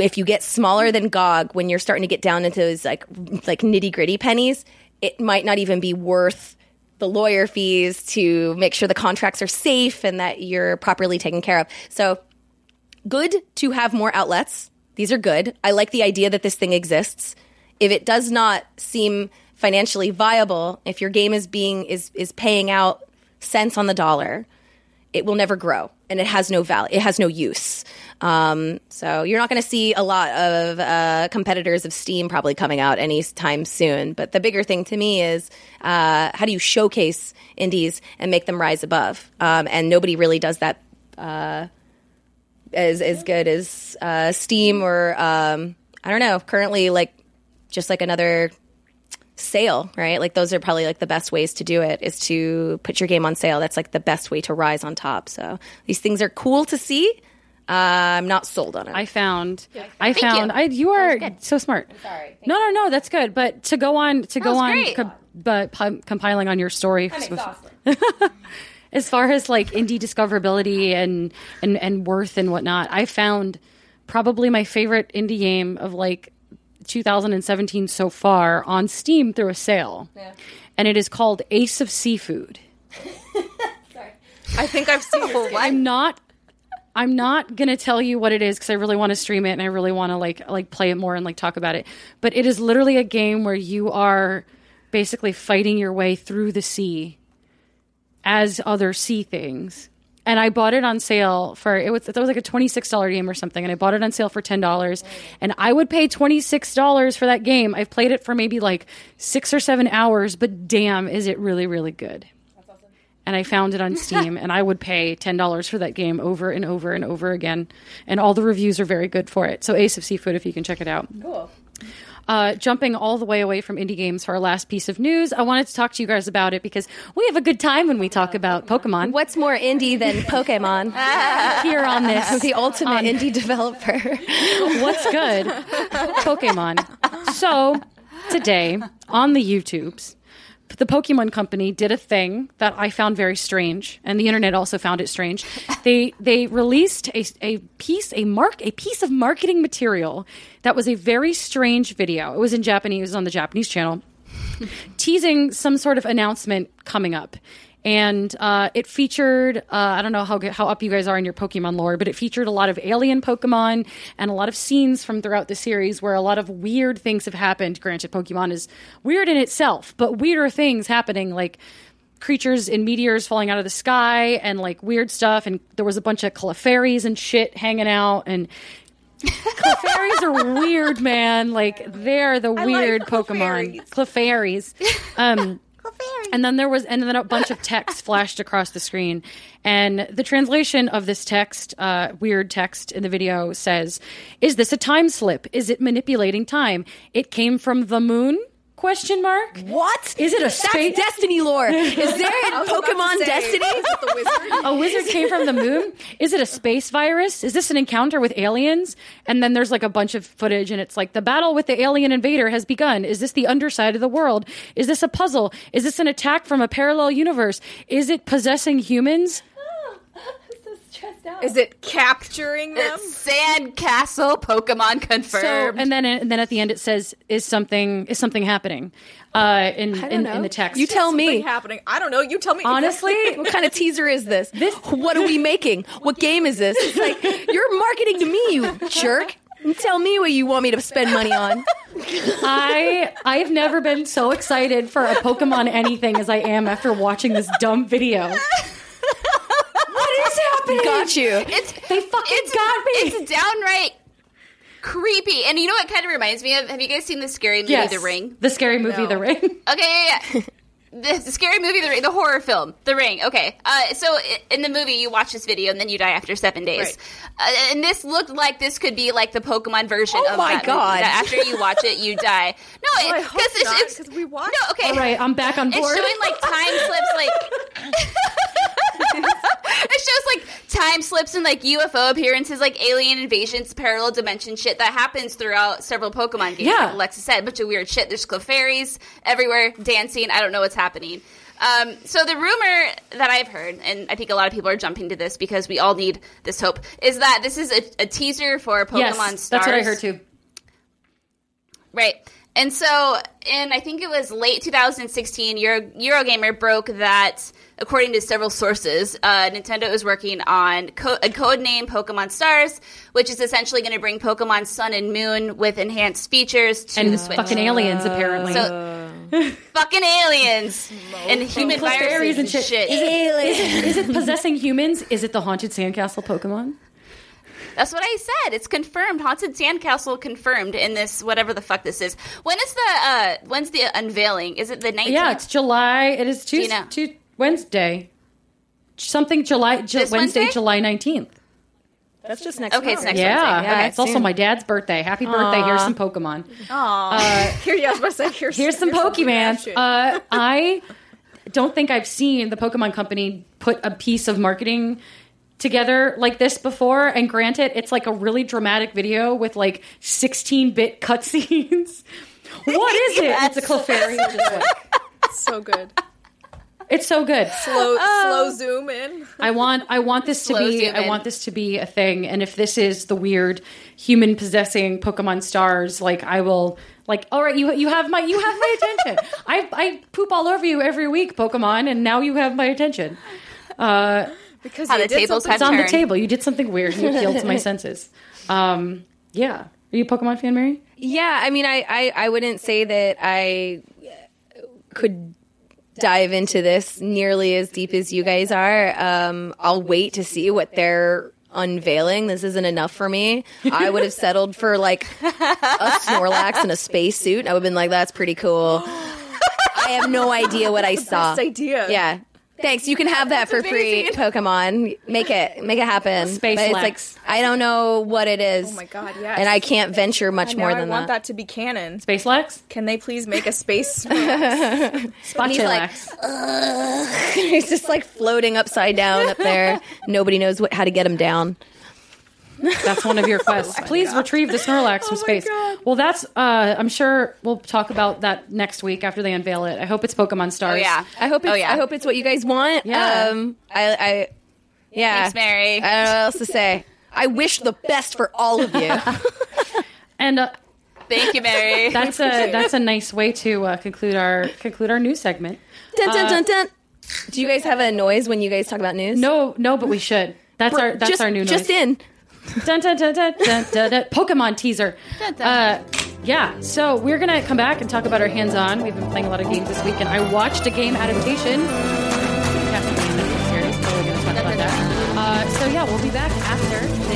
if you get smaller than GOG, when you're starting to get down into those like like nitty gritty pennies, it might not even be worth the lawyer fees to make sure the contracts are safe and that you're properly taken care of. So good to have more outlets. These are good. I like the idea that this thing exists. If it does not seem financially viable, if your game is being is is paying out cents on the dollar, it will never grow and it has no value. It has no use. Um, so you're not going to see a lot of uh, competitors of Steam probably coming out anytime soon. But the bigger thing to me is uh, how do you showcase indies and make them rise above? Um, and nobody really does that uh, as as good as uh, Steam or um, I don't know. Currently, like just like another sale, right? Like those are probably like the best ways to do it is to put your game on sale. That's like the best way to rise on top. So these things are cool to see. Uh, I'm not sold on it. I found. I Thank found. you. I you are good. so smart. sorry. Thank No, no, no. That's good. But to go on to go was on, great. co- but pu- compiling on your story. exhausted. as far as like indie discoverability and and and worth and whatnot, I found probably my favorite indie game of like 2017 so far on Steam through a sale, and it is called Ace of Seafood. I think I've seen this. I'm not. I'm not gonna tell you what it is because I really want to stream it and I really want to like like play it more and like talk about it. But it is literally a game where you are basically fighting your way through the sea as other sea things. And I bought it on sale for it was it was like a twenty six dollar game or something, and I bought it on sale for ten dollars. And I would pay twenty six dollars for that game. I've played it for maybe like six or seven hours, but damn, is it really really good and I found it on Steam, and I would pay ten dollars for that game over and over and over again. And all the reviews are very good for it. So Ace of Seafood, if you can check it out. Cool. Uh, jumping all the way away from indie games for our last piece of news, I wanted to talk to you guys about it because we have a good time when we talk about Pokemon What's more indie than Pokemon? here on this. the ultimate indie developer. What's good? Pokemon. So today on the YouTubes, the Pokemon Company did a thing that I found very strange, and the internet also found it strange. They they released a, a piece a mark a piece of marketing material that was a very strange video. It was in Japanese, it was on the Japanese channel, teasing some sort of announcement coming up. And uh, it featured, uh, I don't know how, how up you guys are in your Pokemon lore, but it featured a lot of alien Pokemon and a lot of scenes from throughout the series where a lot of weird things have happened. Granted, Pokemon is weird in itself, but weirder things happening, like creatures in meteors falling out of the sky and like weird stuff. And there was a bunch of Clefairies and shit hanging out. And Clefairies are weird, man. Like, they're the weird Pokemon. Clefairies. Um, and then there was, and then a bunch of text flashed across the screen. And the translation of this text, uh, weird text in the video says, Is this a time slip? Is it manipulating time? It came from the moon? Question mark. What? Is it a That's space? Destiny lore. Is there in I was about to Pokemon say, Destiny? is it the wizard? a wizard came from the moon? Is it a space virus? Is this an encounter with aliens? And then there's like a bunch of footage, and it's like the battle with the alien invader has begun. Is this the underside of the world? Is this a puzzle? Is this an attack from a parallel universe? Is it possessing humans? Is it capturing them? Sandcastle Pokemon So, confirmed. and then and then at the end it says, "Is something is something happening?" Uh, in in, in the text, You tell me. happening. I don't know. You tell me. honestly, What kind of teaser is this? This What are we making? What game is this? It's like you're marketing to me, you jerk. Tell me what you want me to spend money on. I I've never been so excited for a Pokemon anything as I am after watching this dumb video. what is happening? Got you. it's They fucking got me. It's downright creepy. And you know what kind of reminds me of? Have you guys seen the scary movie yes, The Ring? the scary movie, No. The Ring. Okay, yeah, yeah. The, the scary movie, the, Ring- the horror film, The Ring. Okay, uh, so in the movie, you watch this video and then you die after seven days. Uh, and this looked like this could be like the Pokemon version Oh of my that God. movie. That after you watch it, you die. No, Well, I it, hope it's, not, it's, 'cause we watched No, okay. All right, I'm back on board. It's board. showing like time slips, like it shows like time slips and like UFO appearances, like alien invasions, parallel dimension shit that happens throughout several Pokemon games. Yeah. like Alexa said, a bunch of weird shit. There's Clefairies everywhere dancing. I don't know what's happening. Um, so the rumor that I've heard, and I think a lot of people are jumping to this because we all need this hope, is that this is a, a teaser for Pokemon yes, Stars. that's what I heard too. Right. And so, in I think it was late 2016, Euro, Eurogamer broke that, according to several sources, uh, Nintendo is working on co- a code name Pokemon Stars, which is essentially going to bring Pokemon Sun and Moon with enhanced features to And the Switch. fucking aliens, apparently. So- fucking aliens and human Clefairies viruses and shit. Is it, is it possessing humans? Is it the haunted sandcastle Pokemon? That's what I said. It's confirmed. Haunted Sandcastle confirmed in this whatever the fuck this is. When is the uh when's the unveiling? Is it the 19th? Yeah, it's July. It is you Tuesday, know? Wednesday. Something July, Ju- This Wednesday, Wednesday? July 19th. That's just next. Okay, it's next Yeah, Wednesday. Okay. it's also my dad's birthday. Happy birthday! Here's some Pokemon. Aww, Here, yeah, I was about to say, here's, Here's some here's Pokemon. action. Uh, I don't think I've seen the Pokemon Company put a piece of marketing together like this before. And granted, it's like a really dramatic video with like 16 bit cutscenes. What is it? It's a Clefairy. which is like- so good. It's so good. Slow, slow zoom in. I want I want this to be I want this to be a thing and if this is the weird human possessing Pokemon stars like I will like all right you you have my you have my attention. I I poop all over you every week Pokemon and now you have my attention. Because How you the did tables have It's on the table. You did something weird you appealed to my senses. Um yeah. Are you a Pokemon fan, Mary? Yeah, I mean, I, I, I wouldn't say that I could dive into this nearly as deep as you guys are. Um, I'll wait to see what they're unveiling. This isn't enough for me. I would have settled for like a Snorlax and a spacesuit. I would have been like, that's pretty cool. I have no idea what I saw. Idea. Yeah. Thanks. You can have that for free, Pokemon. Make it, make it happen. Space But it's Lex. like I don't know what it is. Oh my god, yes. And I can't venture much now more I want that. that to be canon. Space Lex? Can they please make a space? Spatulax. He's just like floating upside down up there. Nobody knows what, how to get him down. That's one of your quests. Please retrieve the Snorlax from Oh space. God. Well, that's. Uh, I'm sure we'll talk about that next week after they unveil it. I hope it's Pokemon Oh Stars. yeah. I hope it's, Oh yeah. I hope it's what you guys want. Yeah. Um, I, I, yeah. Thanks, Mary. I don't know what else to say. I wish the best for all of you. and uh, Thank you, Mary. that's a that's a nice way to uh, conclude our conclude our news segment. dun, dun, dun, dun. Do you guys have a noise when you guys talk about news? No, no, but we should. That's our that's just, our new noise. Just in. Dun, dun, dun, dun, dun, dun, dun. Pokemon teaser. Uh, yeah, so we're gonna come back and talk about our hands-on. We've been playing a lot of games this week, and I watched a game adaptation. Series, so we're gonna talk about that. Uh, so yeah, we'll be back after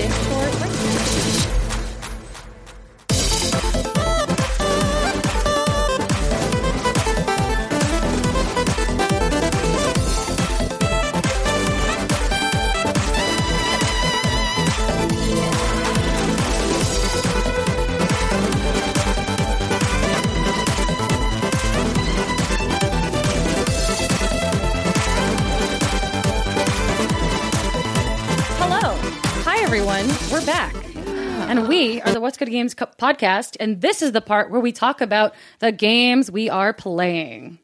Games podcast. And this is the part where we talk about the games we are playing.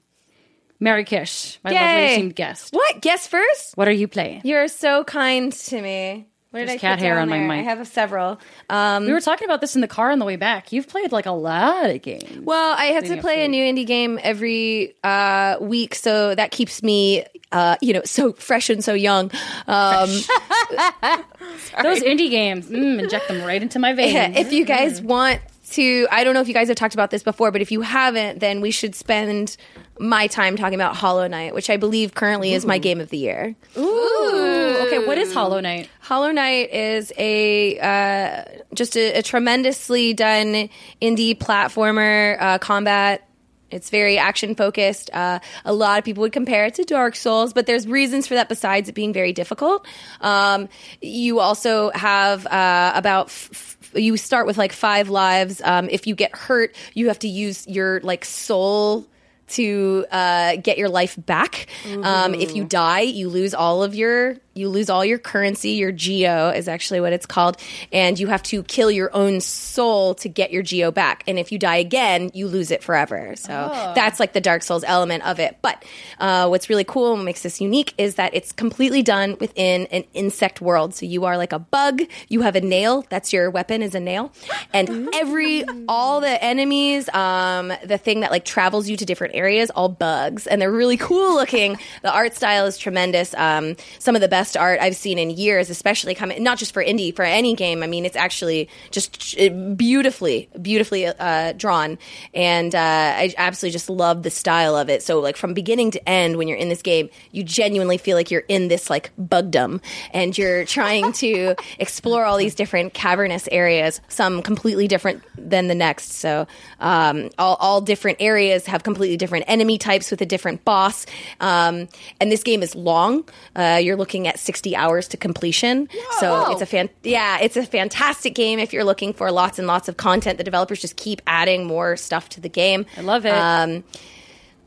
Mary Kish, my lovely esteemed guest. What? Guess first? What are you playing? You're so kind to me. What did I cat hair on my there? mic. I have several. Um, We were talking about this in the car on the way back. You've played like a lot of games. Well, I have to play a new indie game every uh, week, so that keeps me, uh, you know, so fresh and so young. Um, Those indie games, mm, inject them right into my veins. if you guys want to, I don't know if you guys have talked about this before, but if you haven't, then we should spend my time talking about Hollow Knight, which I believe currently is my game of the year. Ooh, okay, what is Hollow Knight? Hollow Knight is a uh, just a, a tremendously done indie platformer uh, combat. It's very action focused. Uh, a lot of people would compare it to Dark Souls, but there's reasons for that besides it being very difficult. Um, you also have uh, about. F- f- you start with like five lives. Um, if you get hurt, you have to use your like soul to uh, get your life back. Um, if you die, you lose all of your you lose all your currency. Your geo is actually what it's called, and you have to kill your own soul to get your geo back. And if you die again, you lose it forever. So that's like the Dark Souls element of it. But uh, what's really cool and what makes this unique is that it's completely done within an insect world. So you are like a bug. You have a nail. That's your weapon is a nail, and every all the enemies, um, the thing that like travels you to different areas, all bugs, and they're really cool looking. The art style is tremendous. Um, some of the best art I've seen in years, especially coming not just for indie, for any game. I mean, it's actually just beautifully, beautifully uh, drawn, and uh, I absolutely just love the style of it. So, like from beginning to end, when you're in this game, you genuinely feel like you're in this like bugdom, and you're trying to explore all these different cavernous areas, some completely different than the next. So, um, all, all different areas have completely different enemy types with a different boss. Um, and this game is long. Uh, you're looking at 60 hours to completion. So it's a fan, yeah, it's a fantastic game if you're looking for lots and lots of content. The developers just keep adding more stuff to the game. I love it. Um,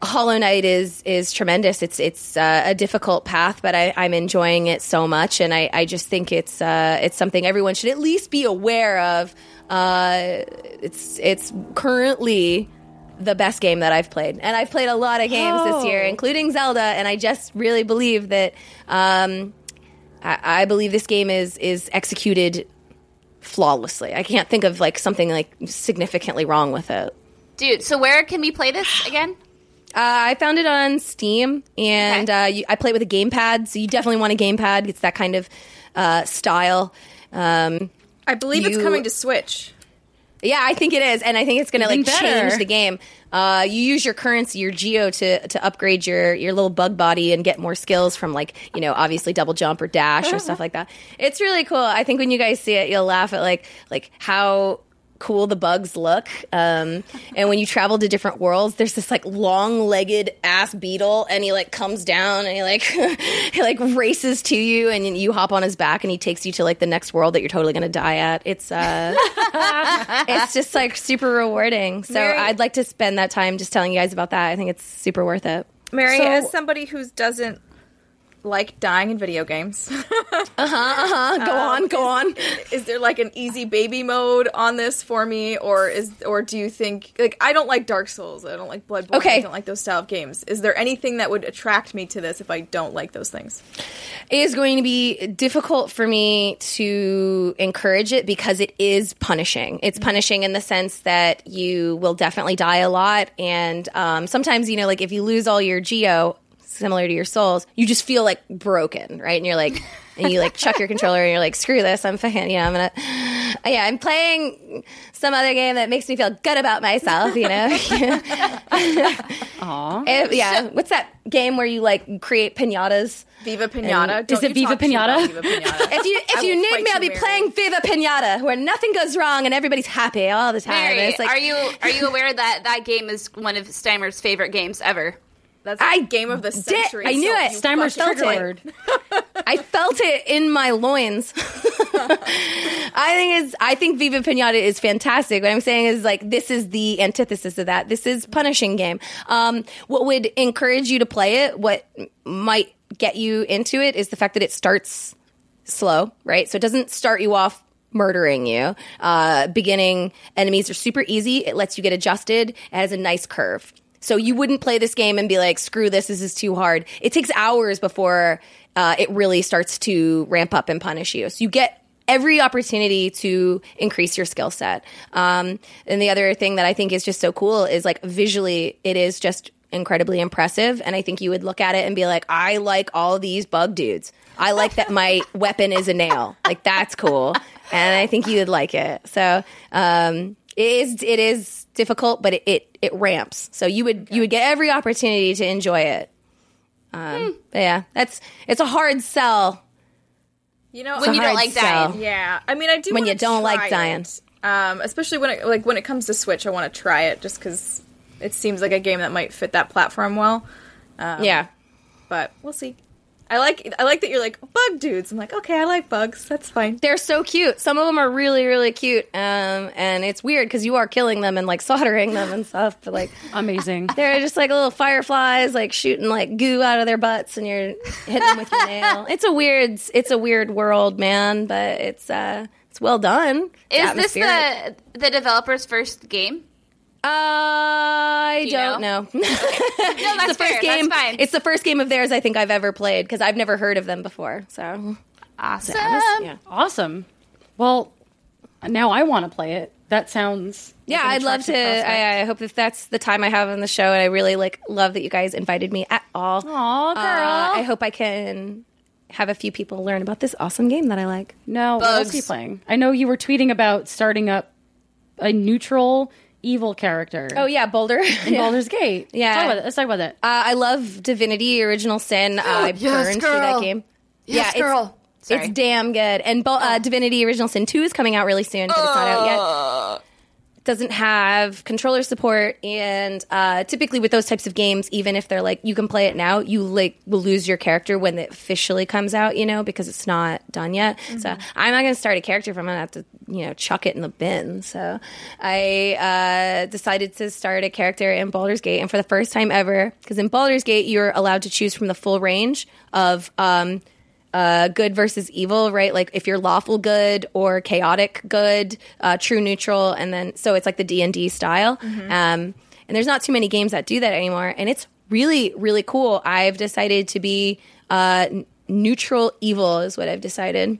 Hollow Knight is is tremendous. It's it's uh, a difficult path, but I, I'm enjoying it so much, and I, I just think it's uh, it's something everyone should at least be aware of. Uh, it's it's currently the best game that I've played, and I've played a lot of games Oh. this year, including Zelda, and I just really believe that. Um, I, I believe this game is is executed flawlessly. I can't think of like something like significantly wrong with it. Dude, so where can we play this again? Uh, I found it on Steam, and Okay. uh, you, I play it with a gamepad, so you definitely want a gamepad. It's that kind of uh, style. Um, I believe it's coming to Switch. Yeah, I think it is, and I think it's going to like better. change the game. Uh, you use your currency, your geo, to to upgrade your your little bug body and get more skills from like you know obviously double jump or dash or stuff like that. It's really cool. I think when you guys see it, you'll laugh at like like how cool the bugs look. Um, and when you travel to different worlds, there's this like long legged ass beetle, and he like comes down and he like he like races to you, and you hop on his back, and he takes you to like the next world that you're totally gonna die at. It's uh it's just like super rewarding. So Mary- I'd like to spend that time just telling you guys about that. I think it's super worth it. Mary, So- as somebody who doesn't like dying in video games, Uh, huh. Uh-huh. go on, go on. is there like an easy baby mode on this for me, or is or do you think like I don't like Dark Souls, I don't like Bloodborne, Okay. I don't like those style of games. Is there anything that would attract me to this if I don't like those things? It is going to be difficult for me to encourage it because it is punishing. It's punishing in the sense that you will definitely die a lot, and um, sometimes you know, like if you lose all your geo, similar to your souls, you just feel like broken, right? And you're like, and you like chuck your controller, and you're like, screw this, I'm fucking, yeah, I'm gonna, yeah, I'm playing some other game that makes me feel good about myself, you know. Aw. Eh, yeah, what's that game where you like create pinatas? Viva Pinata. And- is it Viva talk shit about Pinata? Viva Pinata. If you if you need me, I'll be Mary. playing Viva Pinata, where nothing goes wrong and everybody's happy all the time. Mary, it's like, are you are you aware that that game is one of Steimer's favorite games ever? That's I game of the did- century. I knew so it. you Steimer's fucking trigger felt it. I felt it in my loins. I think it's I think Viva Pinata is fantastic. What I'm saying is like this is the antithesis of that. This is punishing game. Um, what would encourage you to play it? What might get you into it is the fact that it starts slow, right? So it doesn't start you off murdering you. Uh, beginning enemies are super easy. It lets you get adjusted. It has a nice curve. So you wouldn't play this game and be like, screw this, this is too hard. It takes hours before uh, it really starts to ramp up and punish you. So you get every opportunity to increase your skill set. Um, and the other thing that I think is just so cool is like visually, it is just incredibly impressive. And I think you would look at it and be like, I like all these bug dudes. I like that my weapon is a nail. Like that's cool. And I think you would like it. So, um, it is, it is difficult, but it, it, it ramps. So you would, you would get every opportunity to enjoy it. Um, but yeah, that's, it's a hard sell. You know, When you don't like dying. Yeah, I mean, I do When you don't like dying. it. Um, especially when it like when it comes to Switch, I want to try it just because it seems like a game that might fit that platform well. Um, yeah. But we'll see. I like I like that you're like bug dudes. I'm like, okay, I like bugs. That's fine. They're so cute. Some of them are really, really cute. Um, and it's weird because you are killing them and like soldering them and stuff. But like, Amazing. they're just like little fireflies, like shooting like goo out of their butts, and you're hitting them with your nail. It's a weird, it's a weird world, man. But it's uh, it's well done. It's Is this the the developer's first game? I you don't know? know. No, that's the first fair. game. That's fine. It's the first game of theirs I think I've ever played because I've never heard of them before. So awesome. yeah. Awesome. Well, now I want to play it. That sounds. Yeah, an I'd love to. I, I hope that that's the time I have on the show, and I really like love that you guys invited me at all. Aw, girl. Uh, I hope I can have a few people learn about this awesome game that I like. No, what else are you playing? I know you were tweeting about starting up a neutral evil character. Oh yeah, Boulder. in Baldur's Gate. Yeah. Talk about it. Let's talk about that. Uh, I love Divinity: Original Sin. Uh, I Yes, burned through that girl. game. Yes, yeah, it's- girl. Sorry. It's damn good. And Bo- uh, Divinity: Original Sin Two is coming out really soon, but it's not out yet. Doesn't have controller support and uh, typically with those types of games even if they're like you can play it now you like will lose your character when it officially comes out you know because it's not done yet. So i'm not going to start a character if i'm going to have to you know chuck it in the bin. So i uh, decided to start a character in Baldur's Gate and for the first time ever because in Baldur's Gate you're allowed to choose from the full range of um, uh, good versus evil, right? Like if you're lawful good or chaotic good, uh, true neutral, and then so it's like the D and D style. Um, and there's not too many games that do that anymore, and it's really really cool. I've decided to be uh, neutral evil is what I've decided,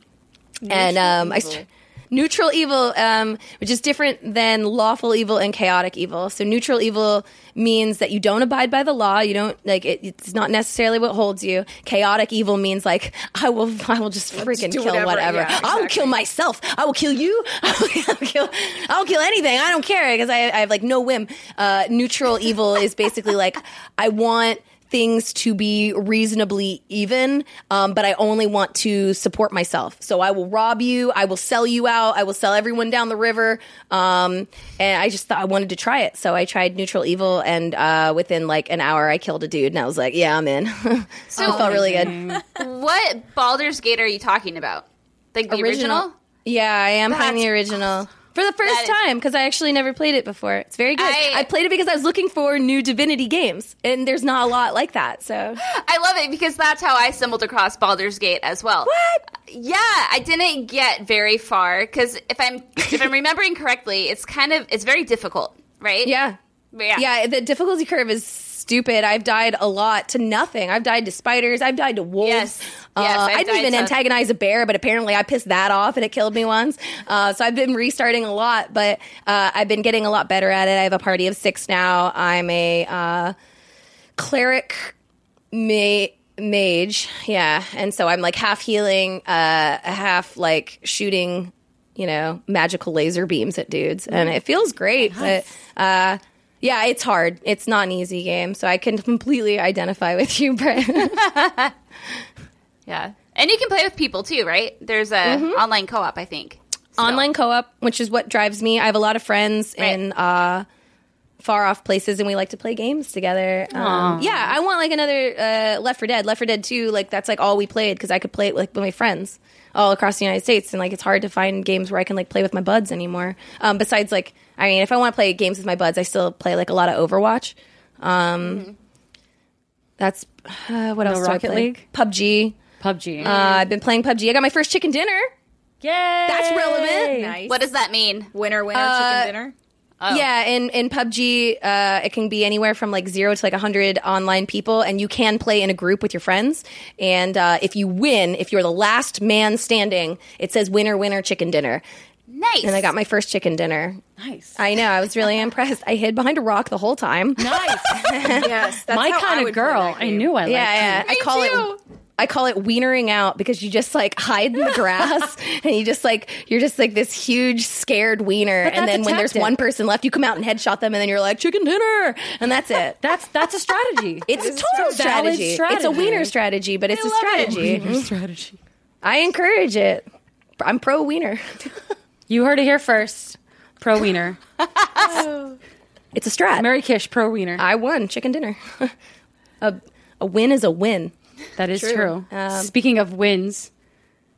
and um, I. St- Neutral evil, um, which is different than lawful evil and chaotic evil. So neutral evil means that you don't abide by the law. You don't like it, it's not necessarily what holds you. Chaotic evil means like I will, I will just freaking kill whatever, whatever. yeah, I will kill myself. I will kill you. I will kill, I will kill anything. I don't care because I, I have like no whim. Uh, neutral evil is basically like I want things to be reasonably even, um, but I only want to support myself. So I will rob you. I will sell you out. I will sell everyone down the river. Um, and I just thought I wanted to try it. So I tried neutral evil, and uh, within like an hour, I killed a dude, and I was like, yeah, I'm in. so it felt really good. What Baldur's Gate are you talking about? Like the original? Yeah, I am playing the That's original. For the first That time, because I actually never played it before. It's very good. I- I, played it because I was looking for new Divinity games, and there's not a lot like that. So I love it because that's how I stumbled across Baldur's Gate as well. What? Yeah, I didn't get very far because if I'm if I'm remembering correctly, it's kind of it's very difficult, right? yeah, yeah, yeah, the difficulty curve is stupid. I've died a lot to nothing. I've died to spiders. I've died to wolves. Yes. Uh, Yes, I've I didn't even to- antagonize a bear, but apparently I pissed that off and it killed me once. Uh, so I've been restarting a lot, but uh, I've been getting a lot better at it. I have a party of six now. I'm a uh, cleric ma- mage, yeah, and so I'm like half healing, uh, half like shooting, you know, magical laser beams at dudes, and it feels great, but. Uh, yeah, it's hard. It's not an easy game, so I can completely identify with you, Brett. yeah. And you can play with people too, right? There's a Mm-hmm. online co-op, I think. So- Online co-op, which is what drives me. I have a lot of friends Right. in uh, far off places, and we like to play games together. Um, yeah, I want like another uh, Left for Dead, Left for Dead Two. Like that's like all we played because I could play it like with my friends all across the United States, and like it's hard to find games where I can like play with my buds anymore. Um, besides, like I mean, if I want to play games with my buds, I still play like a lot of Overwatch. Um, That's uh, what else? do I Rocket play? League? PUBG. PUBG. Uh, I've been playing PUBG. I got my first chicken dinner. Yay! That's relevant. Nice. What does that mean? winner winner Uh, chicken dinner? Oh. Yeah, in in PUBG, uh, it can be anywhere from like zero to like hundred online people, and you can play in a group with your friends. And uh, if you win, if you're the last man standing, it says winner, winner, chicken dinner. Nice. And I got my first chicken dinner. nice. I know, I was really impressed. I hid behind a rock the whole time. nice. yes, that's My how I kind of would girl. I knew I liked yeah, yeah. I call too. it. I call it wienering out because you just like hide in the grass and you just like you're just like this huge scared wiener, But and then when there's one person left, you come out and headshot them, and then you're like chicken dinner, and that's it. That's that's a strategy. It's a a total valid strategy. It's a strategy. wiener strategy, but it's a strategy. Wiener mm-hmm. strategy. I encourage it. I'm pro wiener. You heard it here first. Pro wiener. It's a strat. Mary Kish, pro wiener. I won chicken dinner. a a win is a win. That is true. Um, Speaking of wins,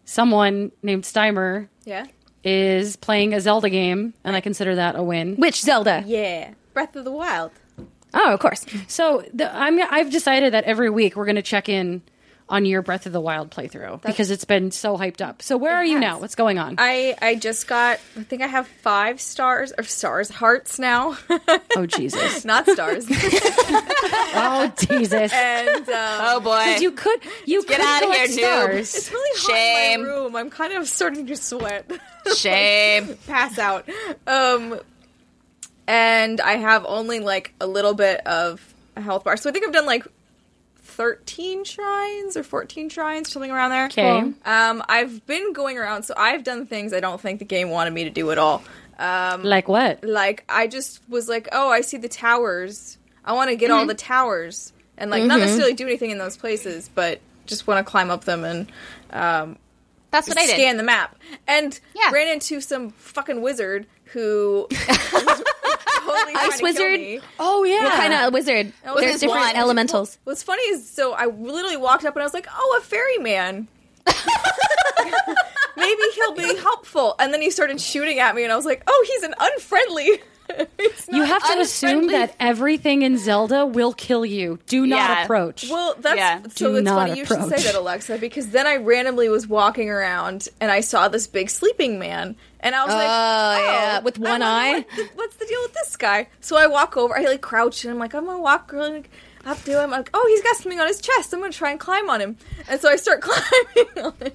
someone named Steimer Yeah. is playing a Zelda game, and I consider that a win. Which Zelda? Yeah. Breath of the Wild. Oh, of course. So the, I'm, I've decided that every week we're going to check in on your Breath of the Wild playthrough because it's been so hyped up. So where are you has. now? What's going on? I I just got. I think I have five stars or stars hearts now, oh Jesus! not stars. Oh Jesus! and um, oh boy. you could you Get out of here, noob. stars. it's really hot Shame. in my room. I'm kind of starting to sweat. Shame. Pass out. Um, and I have only like a little bit of a health bar, so I think I've done like. 13 shrines or 14 shrines, something around there. Okay. Um, I've been going around, so I've done things I don't think the game wanted me to do at all. Um, Like what? like I just was like, oh, I see the towers. I want to get all the towers and like not necessarily do anything in those places, but just want to climb up them and um, That's what I did. scan the map. And Yeah. ran into some fucking wizard who was totally Ice to kill wizard? me. Oh yeah. What kind of wizard? was There's different wand. elementals. What's funny is, so I literally walked up and I was like, "Oh, a ferryman. Maybe he'll be helpful." And then he started shooting at me, and I was like, "Oh, he's an unfriendly You have to assume that everything in Zelda will kill you. Do not Yeah. approach. Well, that's Yeah. so Do it's not funny you should say that, Alexa, because then I randomly was walking around and I saw this big sleeping man, and I was like, Oh, "Oh, yeah, with I one wonder eye? what the- what's the deal with this guy?" So I walk over, I like crouch, and I'm like, "I'm gonna walk really up to him." I'm like, "Oh, he's got something on his chest. I'm gonna try and climb on him." And so I start climbing on him,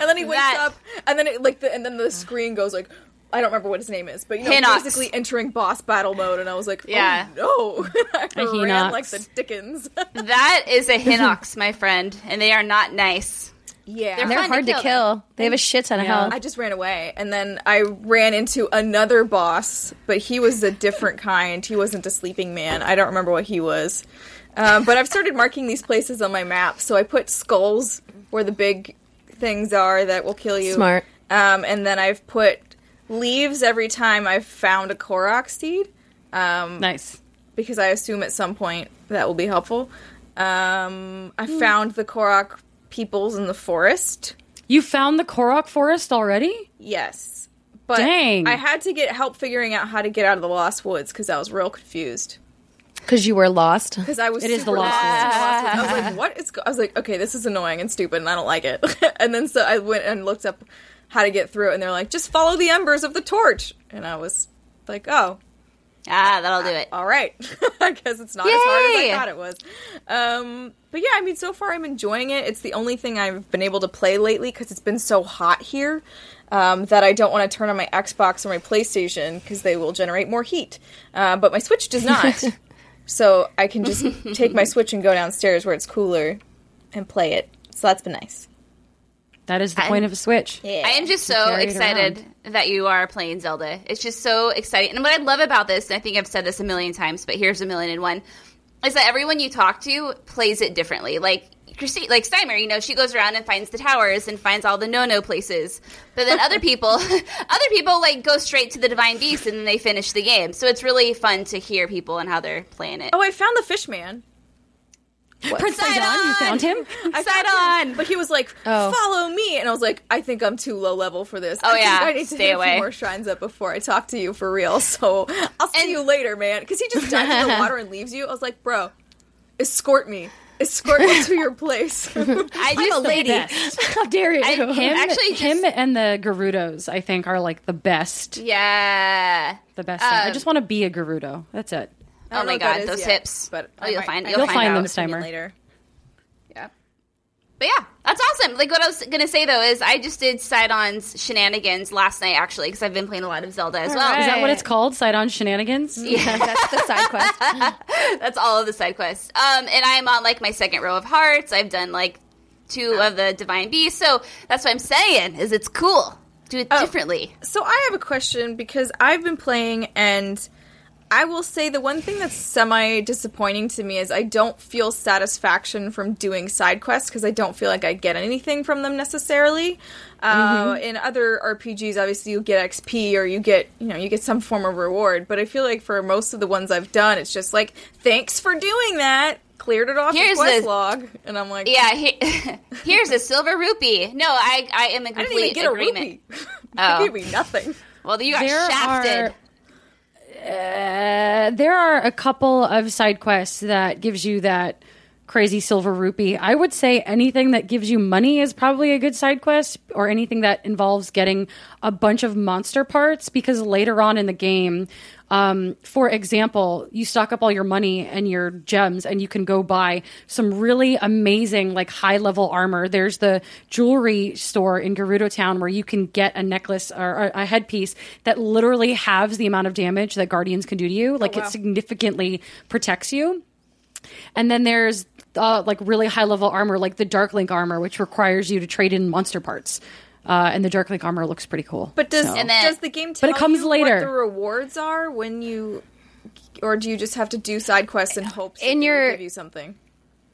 and then he wakes That- up, and then it like the and then the screen goes like. I don't remember what his name is, but you know, Hinox. basically entering boss battle mode, and I was like, Yeah. "Oh no!" I ran Hinox. like the Dickens. That is a Hinox, my friend, and they are not nice. yeah, They're They're fun to hard to kill, kill. They have a shit ton of health. I just ran away, and then I ran into another boss, but he was a different kind. He wasn't a sleeping man. I don't remember what he was. Um, but I've started marking these places on my map, so I put skulls where the big things are that will kill you. Smart. Um, and then I've put leaves every time I've found a Korok seed, um, nice. because I assume at some point that will be helpful. Um, I found the Korok peoples in the forest. You found the Korok forest already? Yes. But Dang. I had to get help figuring out how to get out of the Lost Woods because I was real confused. Because you were lost. Because I was It is the Lost lost in the Lost Woods. I was like, what is go-? I was like, okay, this is annoying and stupid and I don't like it. and then so I went and looked up how to get through it and they're like, just follow the embers of the torch. And I was like, oh, Ah, that'll do it. all right. I guess it's not as hard as I thought it was. Um, but yeah, I mean, so far I'm enjoying it. It's the only thing I've been able to play lately because it's been so hot here um, that I don't want to turn on my Xbox or my PlayStation because they will generate more heat. Uh, but my Switch does not. so I can just take my Switch and go downstairs where it's cooler and play it. So that's been nice. That is the I- point of a Switch. Yeah. I am just so excited that you are playing Zelda. It's just so exciting. And what I love about this, and I think I've said this a million times, but here's a million and one, is that everyone you talk to plays it differently. Like Kristine, like Steimer, you know, she goes around and finds the towers and finds all the no-no places. But then other people, other people like go straight to the Divine Beast and then they finish the game. So it's really fun to hear people and how they're playing it. Oh, I found the fish man. Prince Sidon! Sidon, you found him? I Side found him. But he was like, Oh. "Follow me," and I was like, "I think I'm too low level for this. Oh, I yeah. I need to Stay hit a away. few more shrines up before I talk to you for real." So I'll see And- you later, man. Because he just dives in the water and leaves you. I was like, "Bro, escort me, escort me to your place." I I'm a just lady. How dare you? I- Him, Actually, him and the Gerudos, I think, are like the best. yeah. The best. thing. I Um, just want to be a Gerudo. That's it. Oh my know what that God, those yet, hips. But Oh, you'll find- you'll find them, Steimer. later. Yeah, but yeah, that's awesome. Like what I was gonna say though is I just did Sidon's shenanigans last night actually because I've been playing a lot of Zelda as well. Is that what it's called? Sidon Shenanigans? yeah, that's the side quest. That's all of the side quests. Um, and I'm on like my second row of hearts. I've done like two of the divine beasts, so that's what I'm saying is it's cool. Do it Oh. differently. So I have a question because I've been playing and I will say the one thing that's semi disappointing to me is I don't feel satisfaction from doing side quests because I don't feel like I get anything from them necessarily. Uh, in other RPGs, obviously you get XP or you get you know you get some form of reward, but I feel like for most of the ones I've done, it's just like thanks for doing that. Cleared it off Here's the quest the- log, and I'm like, Yeah, he- here's a silver rupee. No, I I am in I didn't even get agreement. a rupee. Oh. they gave me nothing. Well, you got There shafted. Uh, there are a couple of side quests that gives you that crazy silver rupee. I would say anything that gives you money is probably a good side quest, or anything that involves getting a bunch of monster parts. Because later on in the game, um, for example, you stock up all your money and your gems, and you can go buy some really amazing, like high level armor. There's the jewelry store in Gerudo Town where you can get a necklace or a headpiece that literally halves the amount of damage that guardians can do to you. Like wow. it significantly protects you. And then there's uh, like really high level armor, like the Darklink armor, which requires you to trade in monster parts. Uh, and the Darklink armor looks pretty cool. But does So- And then- does the game tell it comes you later. what the rewards are when you, or do you just have to do side quests in hopes In that your- they'll give you something?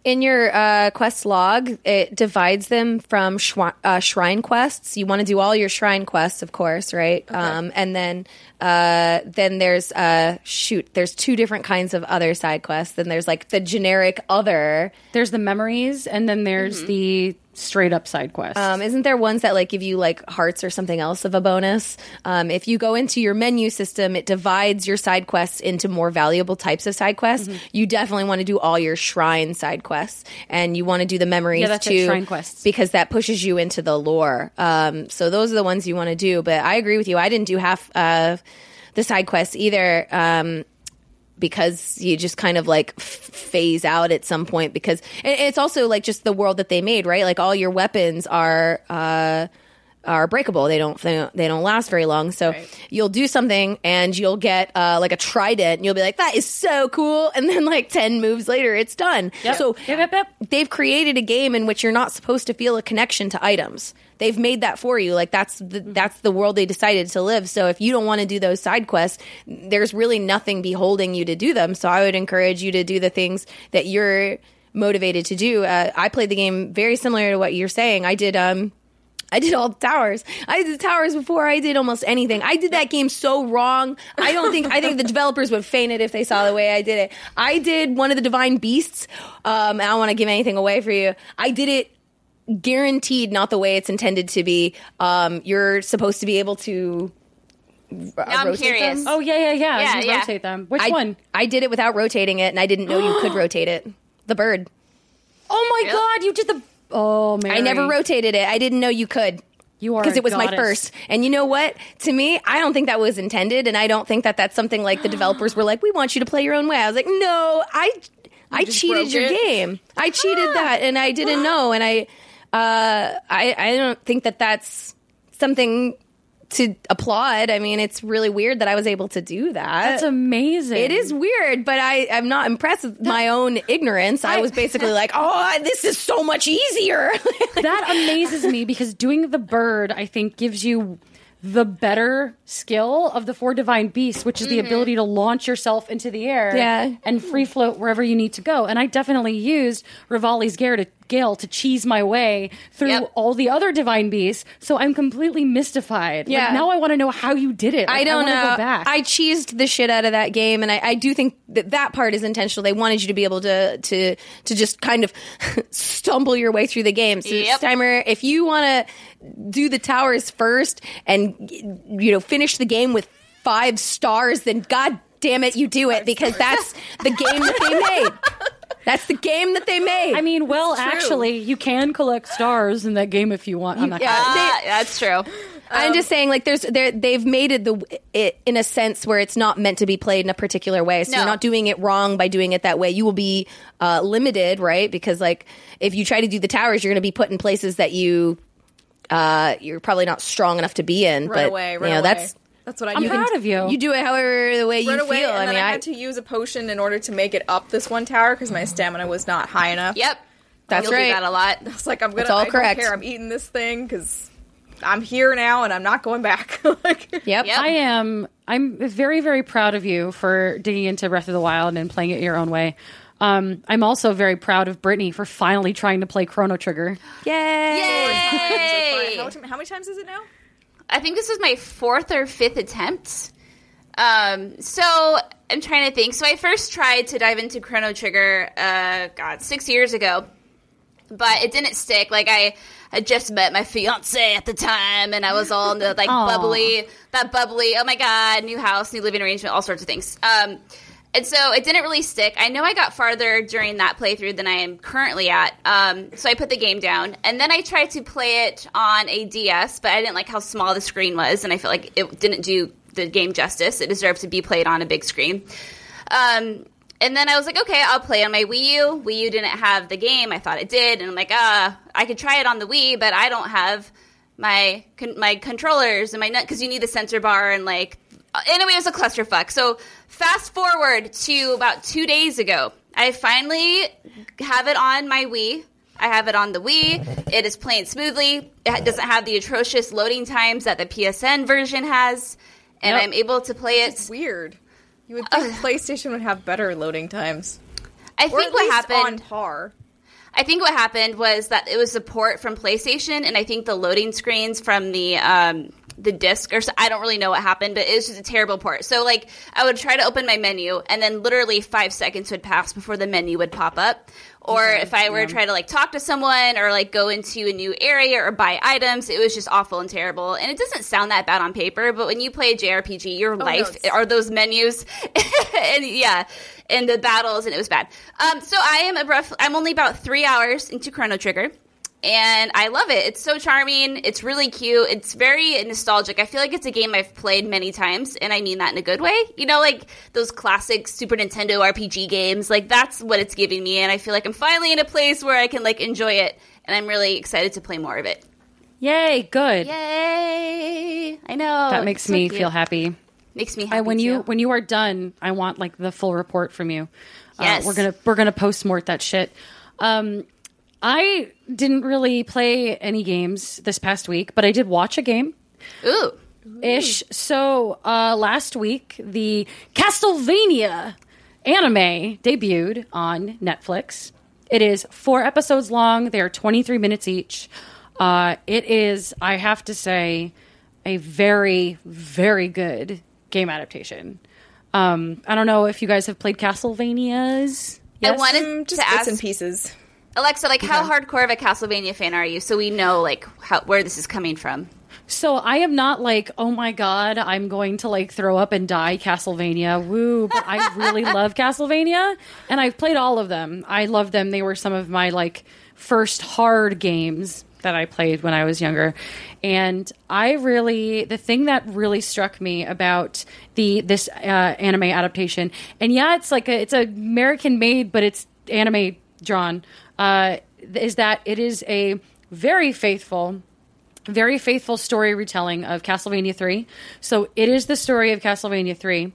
In your uh, quest log, it divides them from shwi- uh, shrine quests. You want to do all your shrine quests, of course, right? Um, and then, uh, then there's uh, shoot. There's two different kinds of other side quests. Then there's like the generic other. there's the memories, and then there's Mm-hmm. the straight up side quests. Um, isn't there ones that like give you like hearts or something else of a bonus? Um, if you go into your menu system, it divides your side quests into more valuable types of side quests. Mm-hmm. You definitely want to do all your shrine side quests, and you want to do the memories Yeah, that's it, too, shrine quests. because that pushes you into the lore. Um, so those are the ones you want to do. But I agree with you. I didn't do half of the side quests either. Um, because you just kind of like f- phase out at some point because it's also like just the world that they made right? Like all your weapons are uh are breakable. They don't they don't, they don't last very long. So you'll do something and you'll get uh like a trident. And you'll be like that is so cool. And then like 10 moves later it's done. So Yep, yep, yep. they've created a game in which you're not supposed to feel a connection to items. They've made that for you. Like that's the, that's the world they decided to live. So if you don't want to do those side quests, there's really nothing beholding you to do them. So I would encourage you to do the things that you're motivated to do. Uh, I played the game very similar to what you're saying. I did um I did all the towers. I did the towers before I did almost anything. I did that game so wrong. I don't think I think the developers would faint it if they saw the way I did it. I did one of the divine beasts. Um, I don't want to give anything away for you. I did it guaranteed not the way it's intended to be. Um, you're supposed to be able to. Uh, I'm rotate curious. them. oh yeah, yeah, yeah. Yeah, you yeah. rotate them. Which I, one? I did it without rotating it, and I didn't know you could rotate it. The bird. Oh my Really? god, you did the. Oh man, I never rotated it. I didn't know you could. You are because it was my first. And you know what? To me, I don't think that was intended, and I don't think that that's something like the developers were like, "We want you to play your own way." I was like, "No, I, I cheated your it? game. I cheated that, and I didn't know, and I, uh, I, I don't think that that's something to applaud. I mean, it's really weird that I was able to do that. That's amazing. It is weird, but I, I'm not impressed with my own ignorance. I, was basically like, oh, this is so much easier. that amazes me because doing the bird, I think, gives you the better skill of the four divine beasts, which is the ability to launch yourself into the air Mm-hmm. Yeah. and free float wherever you need to go. And I definitely used Revali's gear to, gale to cheese my way through Yep. all the other divine beasts. So I'm completely mystified. Like, Yeah. now I want to know how you did it. I don't wanna know. Go back. I cheesed the shit out of that game, and I, I do think that that part is intentional. They wanted you to be able to to to just kind of stumble your way through the game. So, Yep. Timer, if you want to do the towers first and you know finish the game with five stars, then god damn it, you do it because that's the game that they made. That's the game that they made. I mean, well, actually, you can collect stars in that game if you want. On that yeah. Ah, that's true. I'm just saying, like, there's they've made it the it in a sense where it's not meant to be played in a particular way. So No. you're not doing it wrong by doing it that way. You will be uh, limited, right? Because like if you try to do the towers, you're going to be put in places that you uh, you're probably not strong enough to be in. Run but away, run you know away. that's That's what I I'm do. proud of you. you do it however the way you Run away, feel. and I then mean, I I, had to use a potion in order to make it up this one tower because my stamina was not high enough. Yep. That's You'll right. Do that a lot. I was like, I'm gonna. That's all I don't correct. care. I'm eating this thing because I'm here now and I'm not going back. like, yep. Yep. I am. I'm very, very proud of you for digging into Breath of the Wild and playing it your own way. Um, I'm also very proud of Brittney for finally trying to play Chrono Trigger. Yay! Yay! How, how many times is it now? I think this was my fourth or fifth attempt. Um, so I'm trying to think. So I first tried to dive into Chrono Trigger, uh, God, six years ago, but it didn't stick. Like I had just met my fiance at the time, and I was all in the like Aw. bubbly, that bubbly. Oh my God, new house, new living arrangement, all sorts of things. Um, and so it didn't really stick. I know I got farther during that playthrough than I am currently at. Um, so I put the game down, and then I tried to play it on a DS, but I didn't like how small the screen was, and I felt like it didn't do the game justice. It deserved to be played on a big screen. Um, and then I was like, okay, I'll play on my Wii U. Wii U didn't have the game. I thought it did, and I'm like, ah, I could try it on the Wii, but I don't have my con- my controllers and my nut because you need the sensor bar and like. Anyway, it was a clusterfuck. So fast forward to about two days ago, I finally have it on my Wii. I have it on the Wii. It is playing smoothly. It doesn't have the atrocious loading times that the PSN version has, and Yep. I'm able to play it. It's weird. You would think PlayStation would have better loading times, I or think at what happened. on par. I think what happened was that it was support from PlayStation, and I think the loading screens from the um, the disc or so, I don't really know what happened, but it was just a terrible port. So like I would try to open my menu and then literally five seconds would pass before the menu would pop up. Or if I were to try to like talk to someone or like go into a new area or buy items, it was just awful and terrible. And it doesn't sound that bad on paper, but when you play a JRPG, your life it's- are those menus, and yeah, and the battles, and it was bad. Um, so I am a rough. I'm only about three hours into Chrono Trigger and I love it. It's so charming. It's really cute. It's very nostalgic. I feel like it's a game I've played many times, and I mean that in a good way. You know, like those classic Super Nintendo RPG games. Like that's what it's giving me, and I feel like I'm finally in a place where I can like enjoy it, and I'm really excited to play more of it. Yay, good. Yay! I know That makes so me cute. feel happy. Makes me happy I, when you when you are done, I want like the full report from you. Yes. uh, we're gonna we're gonna postmort that shit. Um, I didn't really play any games this past week, but I did watch a game Ooh, ish. So uh, last week, the Castlevania anime debuted on Netflix. It is four episodes long. They are 23 minutes each. Uh, it is, I have to say, a very, very good game adaptation. Um, I don't know if you guys have played Castlevanias. I wanted Mm, just to bits ask and pieces. Alexa, like, how hardcore of a Castlevania fan are you? So we know like how where this is coming from. So I am not like, oh my god, I'm going to like throw up and die Castlevania. Woo, but I really love Castlevania and I've played all of them. I love them. They were some of my like first hard games that I played when I was younger. And I really the thing that really struck me about the this uh, anime adaptation and yeah, it's like a, it's American made but it's anime drawn uh, is that it is a very faithful very faithful story retelling of Castlevania 3. So it is the story of Castlevania 3,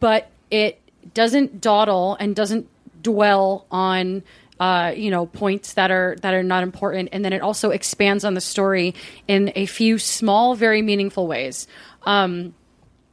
but it doesn't dawdle and doesn't dwell on uh, you know points that are that are not important and then it also expands on the story in a few small very meaningful ways. Um,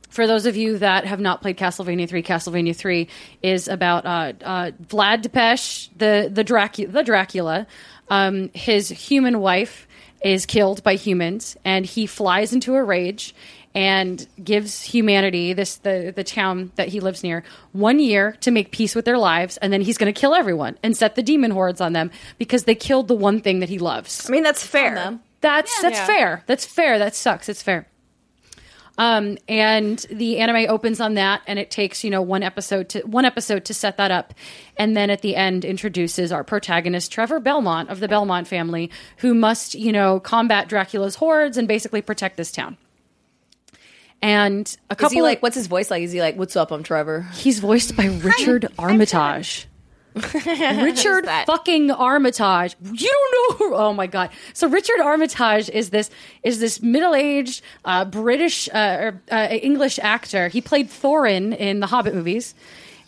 for those of you that have not played Castlevania 3, Castlevania 3 is about uh, uh, Vlad Tepes, the the Dracula, the Dracula. Um, his human wife is killed by humans, and he flies into a rage and gives humanity this the the town that he lives near one year to make peace with their lives, and then he's going to kill everyone and set the demon hordes on them because they killed the one thing that he loves. I mean, that's fair. them. That's that's Yeah. fair. That's fair. That sucks. It's fair. Um, and the anime opens on that, and it takes you know one episode to one episode to set that up, and then at the end introduces our protagonist Trevor Belmont of the Belmont family, who must you know combat Dracula's hordes and basically protect this town. And a couple Is he like, of, what's his voice like? Is he like, what's up? I'm Trevor. He's voiced by Richard Armitage. Richard fucking Armitage. You don't know who? Oh my god! So Richard Armitage is this is this middle aged uh, British uh, or, uh, English actor. He played Thorin in the Hobbit movies,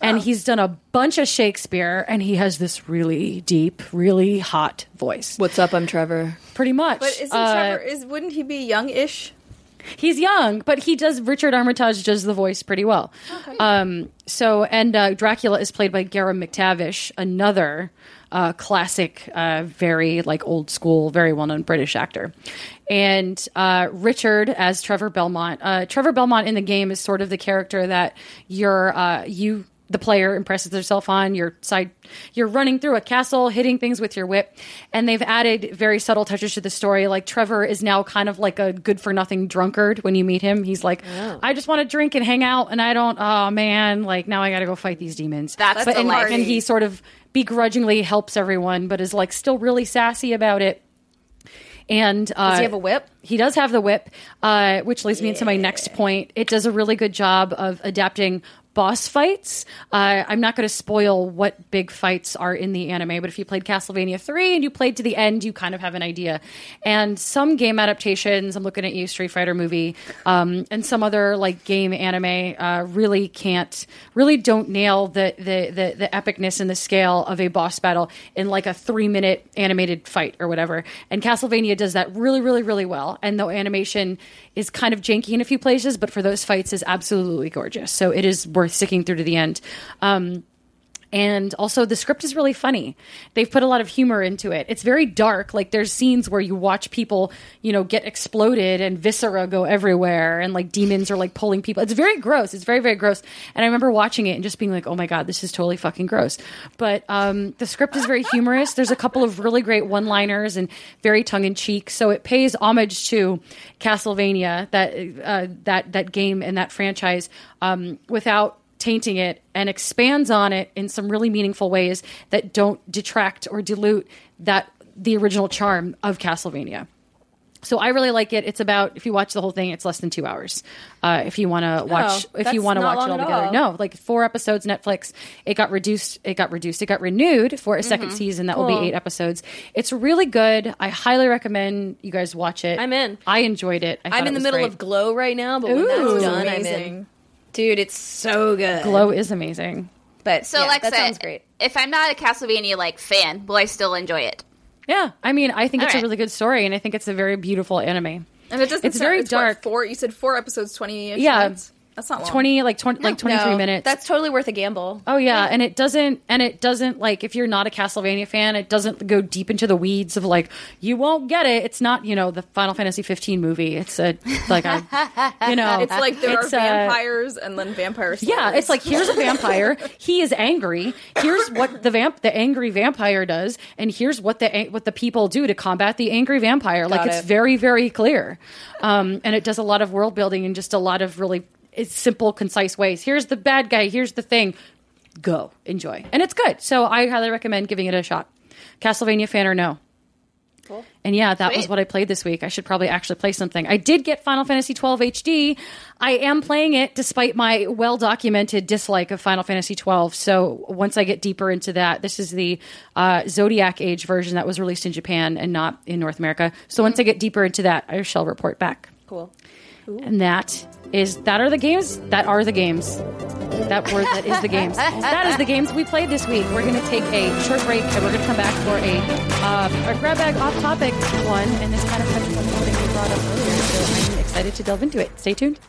and he's done a bunch of Shakespeare. And he has this really deep, really hot voice. What's up? I'm Trevor. Pretty much. But isn't Uh, Trevor? Is wouldn't he be young-ish? He's young, but he does. Richard Armitage does the voice pretty well. Um, so, and uh, Dracula is played by Graham McTavish, another uh, classic, uh, very like old school, very well known British actor. And uh, Richard as Trevor Belmont. Uh, Trevor Belmont in the game is sort of the character that you're uh, you the player impresses herself on your side you're running through a castle hitting things with your whip. And they've added very subtle touches to the story. Like trevor is now kind of like a good for nothing drunkard when you meet him. He's like i just want to drink and hang out and i don't oh man like now i gotta go fight these demons. That's but the and, and he sort of begrudgingly helps everyone but is like still really sassy about it. And uh, Does he have a whip? he does have the whip, uh, which leads me into my next point. It does a really good job of adapting boss fights. Uh, I'm not going to spoil what big fights are in the anime, but if you played Castlevania 3 and you played to the end, you kind of have an idea. And some game adaptations, I'm looking at you, Street Fighter movie, um, and some other like game anime uh, really can't, really don't nail the, the, the, the epicness and the scale of a boss battle in like a three minute animated fight or whatever. And Castlevania does that really, really, really well. And the animation is kind of janky in a few places, but for those fights is absolutely gorgeous. So it is worth sticking through to the end. Um, and also the script is really funny. They've put a lot of humor into it. It's very dark. Like there's scenes where you watch people, you know, get exploded and viscera go everywhere and like demons are like pulling people. It's very gross. It's very very gross. And I remember watching it and just being like, "Oh my god, this is totally fucking gross." But um the script is very humorous. There's a couple of really great one-liners and very tongue in cheek. So it pays homage to Castlevania, that uh, that that game and that franchise um without tainting it and expands on it in some really meaningful ways that don't detract or dilute that the original charm of Castlevania. So I really like it. It's about if you watch the whole thing, it's less than two hours. Uh, if you want to watch, if you want to watch it all together, all. no, like four episodes. Netflix. It got reduced. It got reduced. It got renewed for a 2nd season. That will Mm-hmm. Be eight episodes. It's really good. I highly recommend you guys watch it. I'm in. I enjoyed it. I I'm it in the middle great. of Glow right now, but when that's done, I'm in. Amazing. Dude, it's so good. Glow is amazing. But So, yeah, Alexa, that sounds great. if I'm not a Castlevania like fan, will I still enjoy it? Yeah, I mean, I think All it's a really good story, and I think it's a very beautiful anime. And it doesn't. It's sound- very what, dark. four. You said four episodes, twenty. Yeah. minutes? That's not long. Twenty, like twenty, like twenty three No, minutes. That's totally worth a gamble. Oh yeah, and it doesn't and it doesn't like if you're not a Castlevania fan, it doesn't go deep into the weeds of like you won't get it. It's not, you know, the Final Fantasy 15 movie. It's a like a you know, It's like there it's, are uh, vampires and then vampires. yeah, it's like here's a vampire. He is angry. Here's what the vamp the angry vampire does, and here's what the what the people do to combat the angry vampire. like Got it's very very clear, um, and it does a lot of world building and just a lot of really it's simple, concise ways. Here's the bad guy. Here's the thing. Go enjoy, and it's good. So I highly recommend giving it a shot. Castlevania fan or no? Cool. And yeah, that was what I played this week. I should probably actually play something. I did get Final Fantasy 12 HD. I am playing it despite my well documented dislike of Final Fantasy 12. So once I get deeper into that, this is the uh, Zodiac Age version that was released in Japan and not in North America. So once I get deeper into that, I shall report back. Cool. And that is that are the games. That are the games. That word that is the games. That is the games we played this week. We're going to take a short break and we're going to come back for a uh, a grab bag off topic one. And this kind of touches on something we brought up earlier. So I'm excited to delve into it. Stay tuned.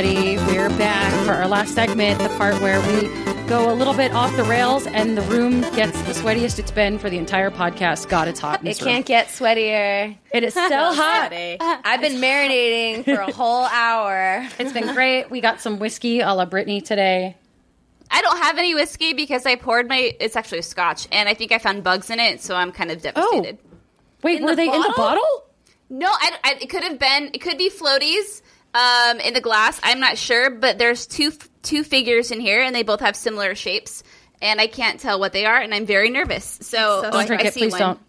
Everybody, we're back for our last segment, the part where we go a little bit off the rails and the room gets the sweatiest it's been for the entire podcast. God, it's hot It this room. can't get sweatier. It is so hot. I've been marinating for a whole hour. It's been great. We got some whiskey a la Brittney today. I don't have any whiskey because I poured my. It's actually a scotch, and I think I found bugs in it, so I'm kind of oh. devastated. Oh. Wait, In were the they in the bottle? bottle? No, I, I- it could have been. It could be floaties um, in the glass. I'm not sure, but there's two two figures in here, and they both have similar shapes, and I can't tell what they are, and I'm very nervous. So, Don't Don't I- drink I it, see please one. don't.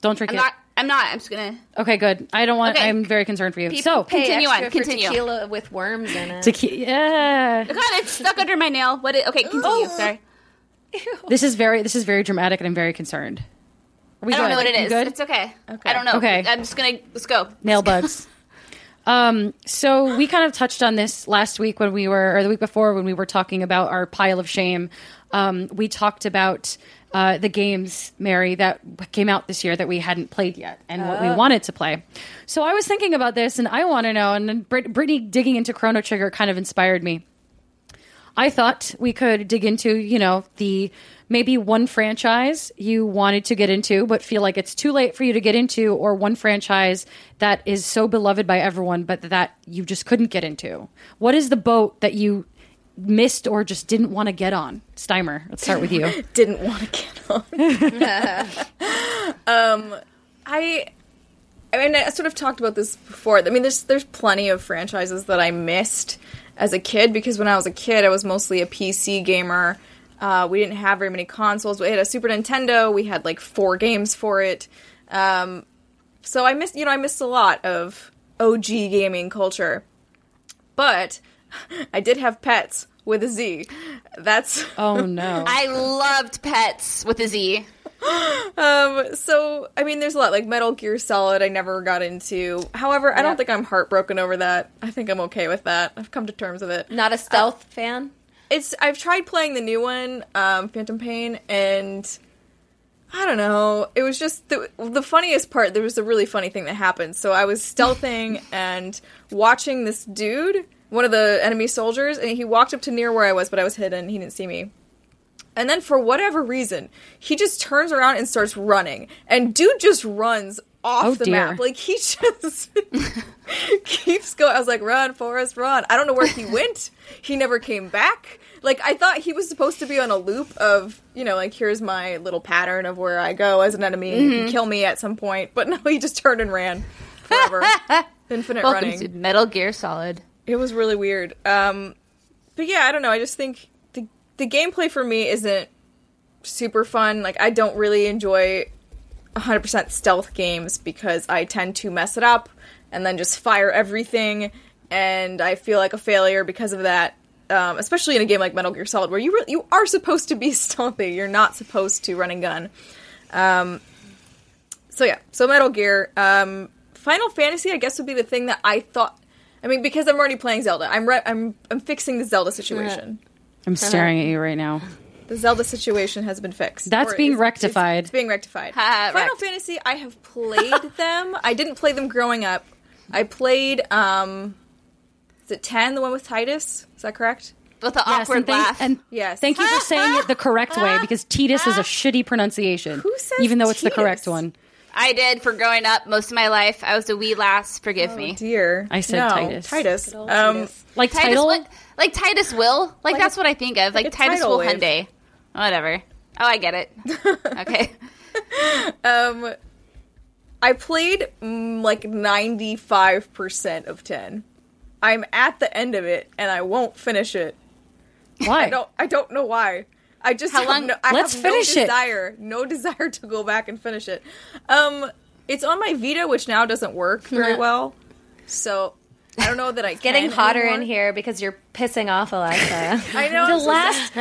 Don't drink I'm it. not. I'm not. I'm just gonna. okay, good. I don't want. Okay. I'm very concerned for you. People so, pay continue on, for continue. tequila with worms in it. tequi- yeah. God, it's stuck under my nail. What? It, okay, continue. Oh. Sorry. This is very. This is very dramatic, and I'm very concerned. Are we I don't good? know what it is. You. Good. It's okay. Okay. I don't know. Okay. I'm just gonna let's go. nail bugs. Um, so we kind of touched on this last week when we were, or the week before when we were talking about our pile of shame. Um, we talked about uh, the games, Mary, that came out this year that we hadn't played yet, and what we wanted to play. So I was thinking about this, and I want to know. And then Brit- Brittney digging into Chrono Trigger kind of inspired me. I thought we could dig into, you know, the maybe one franchise you wanted to get into, but feel like it's too late for you to get into, or one franchise that is so beloved by everyone, but that you just couldn't get into. What is the boat that you missed or just didn't want to get on? Steimer, let's start with you. Didn't want to get on. um, I. I mean, I sort of talked about this before. I mean, there's there's plenty of franchises that I missed, as a kid because when I was a kid, I was mostly a PC gamer. Uh, we didn't have very many consoles. We had a Super Nintendo. We had like four games for it. Um, so I missed, you know, I missed a lot of OG gaming culture. But I did have pets with a Z. That's Oh no. I loved pets with a Z. um. So I mean, there's a lot like Metal Gear Solid. I never got into. However, I don't think I'm heartbroken over that. I think I'm okay with that. I've come to terms with it. Not a stealth fan. It's. I've tried playing the new one, um, Phantom Pain, and I don't know. It was just the the funniest part. There was a really funny thing that happened. So I was stealthing and watching this dude, one of the enemy soldiers, and he walked up to near where I was, but I was hidden. He didn't see me. And then for whatever reason, he just turns around and starts running. And dude just runs off Oh, the dear. map. Like he just keeps going. I was like, run, Forrest, run. I don't know where he went. He never came back. Like I thought he was supposed to be on a loop of, you know, like here's my little pattern of where I go as an enemy Mm-hmm. kill me at some point. But no, he just turned and ran forever. Infinite Welcome running Metal Gear Solid. it was really weird. Um, but yeah, I don't know. I just think the gameplay for me isn't super fun. Like I don't really enjoy 100% stealth games because I tend to mess it up and then just fire everything, and I feel like a failure because of that. Um, especially in a game like Metal Gear Solid, where you re- you are supposed to be stealthy, you're not supposed to run and gun. Um, so yeah, so Metal Gear, um, Final Fantasy, I guess would be the thing that I thought. I mean, because I'm already playing Zelda, I'm re- I'm I'm fixing the Zelda situation. I'm staring at you right now. The Zelda situation has been fixed. That's Or being rectified. It's, it's being rectified. Ha, Final wrecked. Fantasy, I have played them. I didn't play them growing up. I played. um Is it ten? The one with Titus? Is that correct? With the Yes, awkward and thank, laugh. and Yes. thank you for saying it the correct way because Titus is a shitty pronunciation. Who says even though it's the Titus? correct one? I did for growing up most of my life. I was a wee lass. Forgive Oh me. dear. I said no, Titus. Titus. Um, Titus. Like Titus, title? Will- like Titus Will. Like, Like that's a- what I think of. Like, a Titus Will wave. Hyundai. Whatever. Oh, I get it. okay. Um, I played mm, like ninety five percent of ten. I'm at the end of it, and I won't finish it. Why? I don't. I don't know why. I just How have long- No, I Let's have finish no it. desire, no desire to go back and finish it. Um, it's on my Vita, which now doesn't work very well. So I don't know that I Getting can hotter anymore. in here because you're pissing off Alexa. I know. the I'm last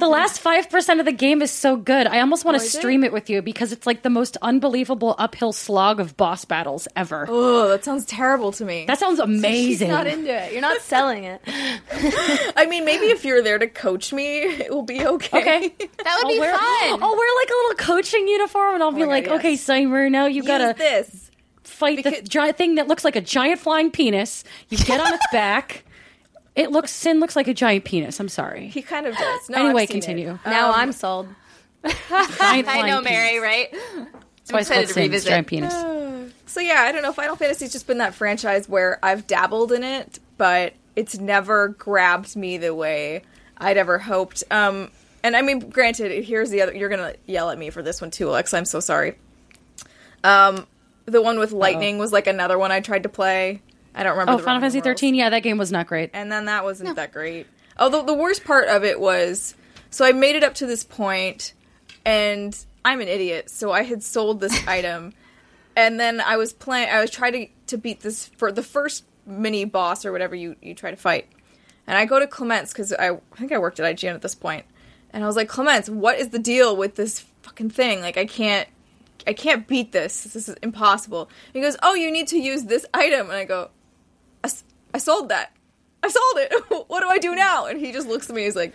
the last five percent of the game is so good. I almost want to Oh, is it? stream it with you because it's like the most unbelievable uphill slog of boss battles ever. Oh, that sounds terrible to me. That sounds She's amazing. not into it. You're not selling it. I mean, maybe if you're there to coach me, it will be okay. Okay. That would I'll be wear, fun. I'll wear like a little coaching uniform and I'll be oh my God, like, yes. okay, Steimer, now you Use gotta this. Fight the because- giant thing that looks like a giant flying penis. You get on its back. It looks Sin looks like a giant penis. I'm sorry. He kind of does. No, anyway, continue. It. Now Um, I'm sold. I know, Mary, penis. right? That's why it's called to Sin. Revisit. giant penis. So yeah, I don't know. Final Fantasy's just been that franchise where I've dabbled in it, but it's never grabbed me the way I'd ever hoped. Um, and I mean, granted, here's the other. You're gonna yell at me for this one too, Alex. I'm so sorry. Um, the one with oh. lightning was like another one I tried to play. I don't remember. Oh, the Final Roman Fantasy numerals. 13. Yeah, that game was not great. and then that wasn't that great. Oh, Although the worst part of it was, so I made it up to this point, and I'm an idiot, so I had sold this item, and then I was playing. I was trying to to beat this for the first mini boss or whatever you you try to fight, and I go to Clements because I, I think I worked at IGN at this point, and I was like, Clements, what is the deal with this fucking thing? Like, I can't. I can't beat this. This is impossible. He goes, "Oh, you need to use this item," and I go, "I sold that. I sold it. what do I do now? And he just looks at me. He's like,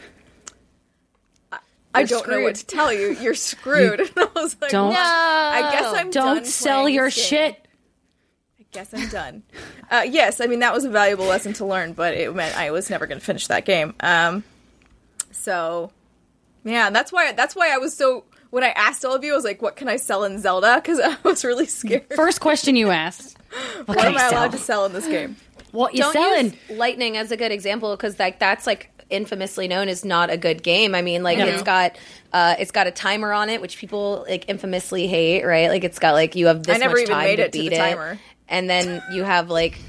I, I You're don't know what to tell you. You're screwed. and I was like, Don't- "Well, I guess I'm done Don't sell your shit. I guess I'm done. uh, yes, I mean that was a valuable lesson to learn, but it meant I was never going to finish that game. Um, so yeah, that's why that's why I was so. When I asked all of you, I was like, "What can I sell in Zelda?" Because I was really scared. First question you asked. What, What am I sell? allowed to sell in this game? What you Don't selling? use lightning as a good example because like that's like infamously known as not a good game. I mean, like Yeah. it's got uh, it's got a timer on it, which people like infamously hate, right? Like it's got like you have this I never much even time made to it to beat the it, timer. and then you have like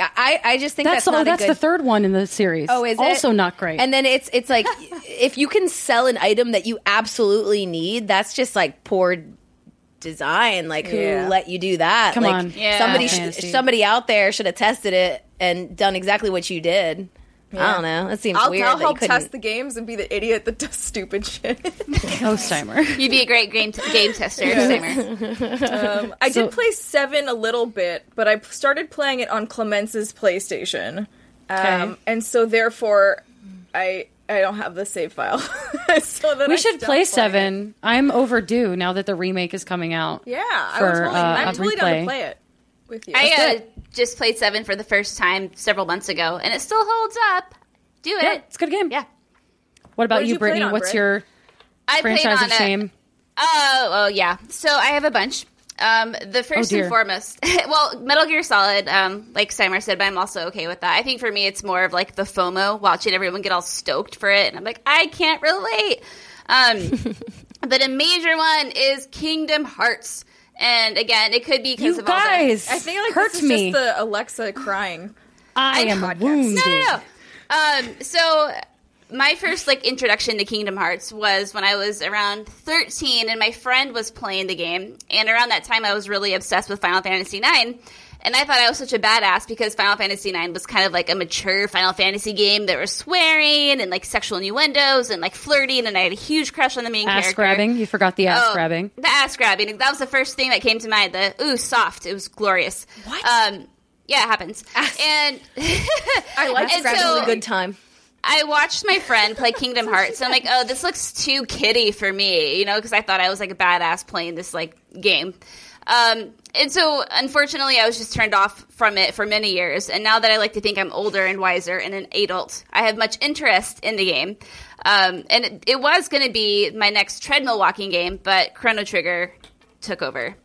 I, I just think That's that's, the, not oh, a that's good the third one in the series. Oh, is it? also not great. And then it's it's like if you can sell an item that you absolutely need, that's just like poor design. Like who Yeah. let you do that? Come like, on. Yeah. somebody sh- somebody out there should have tested it and done exactly what you did. I don't know. That seems I'll, weird. I'll help test the games and be the idiot that does stupid shit. Ghost Timer. You'd be a great game, t- game tester, Steimer. Um, I So- did play Seven a little bit, but I started playing it on Clemence's PlayStation, um, Okay. and so therefore, I I don't have the save file. so that We I should stopped play playing Seven. I'm overdue now that the remake is coming out. it. Yeah, I was totally, uh, I'm a totally down to play it with you. I uh, just played Seven for the first time several months ago, and it still holds up. Do it. Yeah, it's a good game. Yeah. What about What you, you Brittney? on, What's Britt? your I played franchise on of a- shame? Oh, oh yeah. So I have a bunch. Um, the first Oh, and foremost, well, Metal Gear Solid, um, like Simon said, but I'm also okay with that. I think for me, it's more of like the FOMO, watching everyone get all stoked for it, and I'm like, I can't relate. Um, but a major one is Kingdom Hearts, and again, it could be because You of all the I think like hurt this is me. just the Alexa crying. I am podcast. wounded. No, no, no. Um, so my first like introduction to Kingdom Hearts was when I was around 13 and my friend was playing the game. And around that time I was really obsessed with Final Fantasy 9. And I thought I was such a badass because Final Fantasy 9 was kind of like a mature Final Fantasy game. There was swearing and like sexual innuendos and like flirting and I had a huge crush on the main character. Ass character. grabbing. You forgot the ass Oh, grabbing. The ass grabbing. That was the first thing that came to mind. The ooh, soft. It was glorious. What? Um, yeah, it happens. And I like And That's so- a good time. I watched my friend play Kingdom Hearts, and I'm like, oh, this looks too kiddie for me, you know, because I thought I was like a badass playing this like game. Um, and so, unfortunately, I was just turned off from it for many years. And now that I like to think I'm older and wiser and an adult, I have much interest in the game. Um, and it, it was going to be my next treadmill walking game, but Chrono Trigger took over.